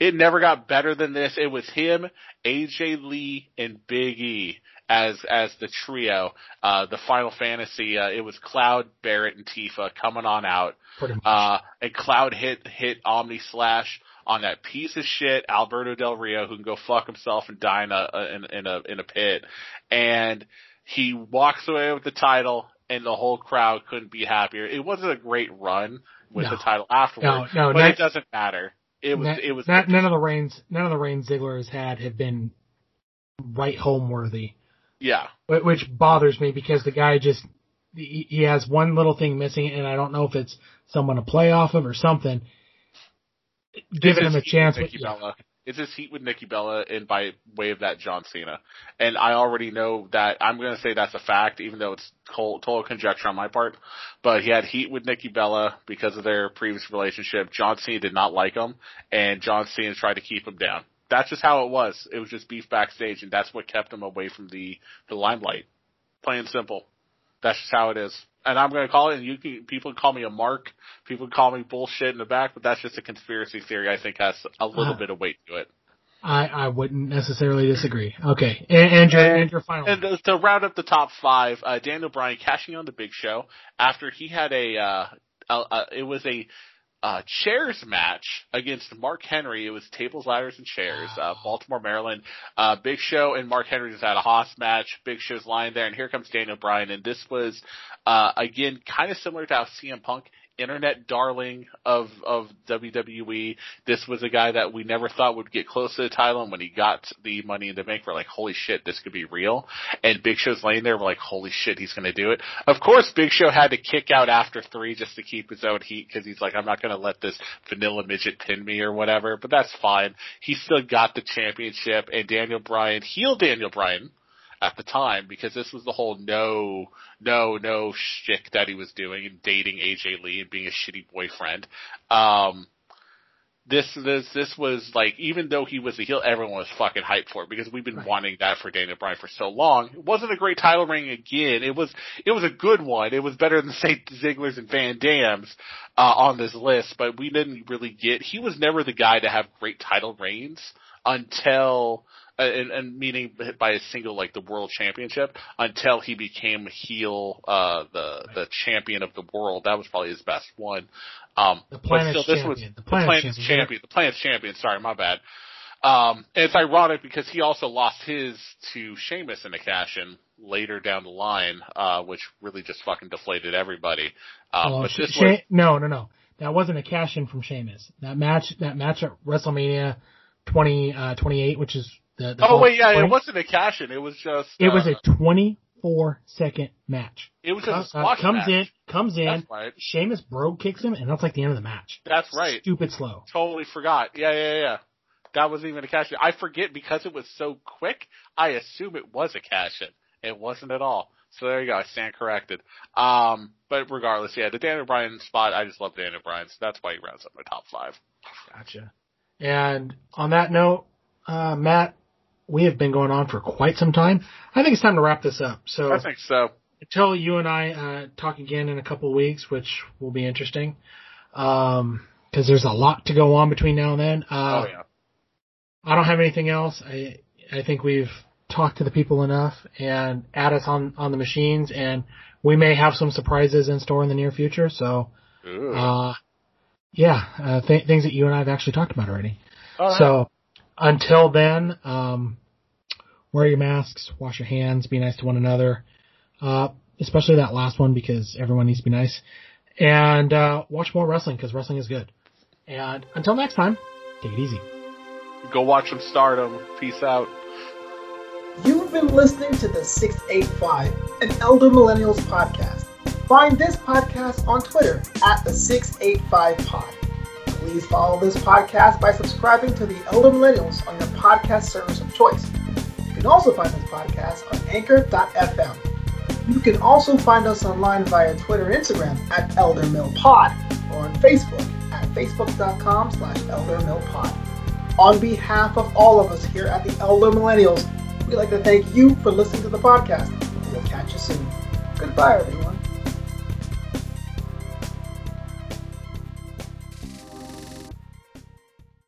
It never got better than this. It was him, AJ Lee, and Big E as as the trio. Uh, the Final Fantasy. Uh, it was Cloud, Barret, and Tifa coming on out. Uh, and Cloud hit hit Omni Slash on that piece of shit Alberto Del Rio, who can go fuck himself and die in a in, in a in a pit, and he walks away with the title, and the whole crowd couldn't be happier. It wasn't a great run with No. the title afterward, No, no, but it doesn't matter. It was it was not, none of the reigns none of the reigns Ziggler has had have been right home worthy, yeah. which bothers me because the guy just he, he has one little thing missing, and I don't know if it's someone to play off of or something. Giving him a chance, with Nikki yeah, Bella. It's his heat with Nikki Bella, and by way of that, John Cena. And I already know that I'm going to say that's a fact, even though it's total, total conjecture on my part. But he had heat with Nikki Bella because of their previous relationship. John Cena did not like him, and John Cena tried to keep him down. That's just how it was. It was just beef backstage, and that's what kept him away from the the limelight. Plain and simple. That's just how it is. And I'm going to call it, and you can, people can call me a mark, people can call me bullshit in the back, but that's just a conspiracy theory I think has a little Uh, bit of weight to it. I I wouldn't necessarily disagree. Okay, and, and, your, and your final. And to, round up the top five, uh, Daniel Bryan cashing on the Big Show after he had a, uh, uh, uh it was a, uh, chairs match against Mark Henry. It was tables, ladders, and chairs, uh, Baltimore, Maryland. Uh, Big Show and Mark Henry just had a hoss match. Big Show's lying there, and here comes Daniel Bryan, and this was, uh, again, kind of similar to how CM Punk internet darling of of WWE. This was a guy that we never thought would get close to the title, and when he got the Money in the Bank, we're like, holy shit, this could be real. And Big Show's laying there, we're like, holy shit, he's going to do it. Of course, Big Show had to kick out after three just to keep his own heat because he's like, I'm not going to let this vanilla midget pin me or whatever. But that's fine. He still got the championship, and Daniel Bryan, heel Daniel Bryan at the time because this was the whole no, no, no shtick that he was doing and dating AJ Lee and being a shitty boyfriend. Um, this, this, this was like, even though he was a heel, everyone was fucking hyped for it because we've been Right. wanting that for Daniel Bryan for so long. It wasn't a great title ring again. It was, it was a good one. It was better than say Ziggler's and Van Dam's, uh, on this list, but we didn't really get, he was never the guy to have great title reigns until, and, and meaning by a single like the world championship until he became heel, uh, the the champion of the world. That was probably his best one. Um, The but planet's still, this was champion. The the planet's planet's champion. champion. The planet's champion. Sorry, my bad. Um, and it's ironic because he also lost his to Sheamus in a cash in later down the line, uh, which really just fucking deflated everybody. Um, Oh, but this Sha- was no, no, no. that wasn't a cash in from Sheamus. That match, that match at WrestleMania 20, uh, 28, which is the, the Oh wait, yeah, 20, it wasn't a cash in. It was just. It was uh, a 24 second match. It was just Uh, squash comes match. in, comes in, That's right. Sheamus brogue kicks him, and that's like the end of the match. That's right. Stupid slow. Totally forgot. Yeah, yeah, yeah. That wasn't even a cash in. I forget because it was so quick. I assume it was a cash in. It wasn't at all. So there you go. I stand corrected. Um, but regardless, yeah, the Daniel Bryan spot. I just love Daniel Bryan, so that's why he rounds up my top five. Gotcha. And on that note, uh, Matt, we have been going on for quite some time. I think it's time to wrap this up. So I think so. until you and I uh, talk again in a couple of weeks, which will be interesting, because there's a lot to go on between now and then. Uh, oh yeah. I don't have anything else. I I think we've talked to the people enough and add us on on the machines, and we may have some surprises in store in the near future. So, uh, yeah, uh, th- things that you and I have actually talked about already. Right. So until then, um, wear your masks, wash your hands, be nice to one another, uh, especially that last one because everyone needs to be nice, and uh, watch more wrestling because wrestling is good. And until next time, take it easy. Go watch some Stardom. Peace out. You've been listening to the 685, an Elder Millennials podcast. Find this podcast on Twitter at the 685 Pod. Please follow this podcast by subscribing to the Elder Millennials on your podcast service of choice. Can also find this podcast on anchor.fm. You can also find us online via Twitter and Instagram at ElderMillPod or on Facebook at facebook.com slash ElderMillPod. On behalf of all of us here at the Elder Millennials, we'd like to thank you for listening to the podcast. We'll catch you soon. Goodbye, everyone.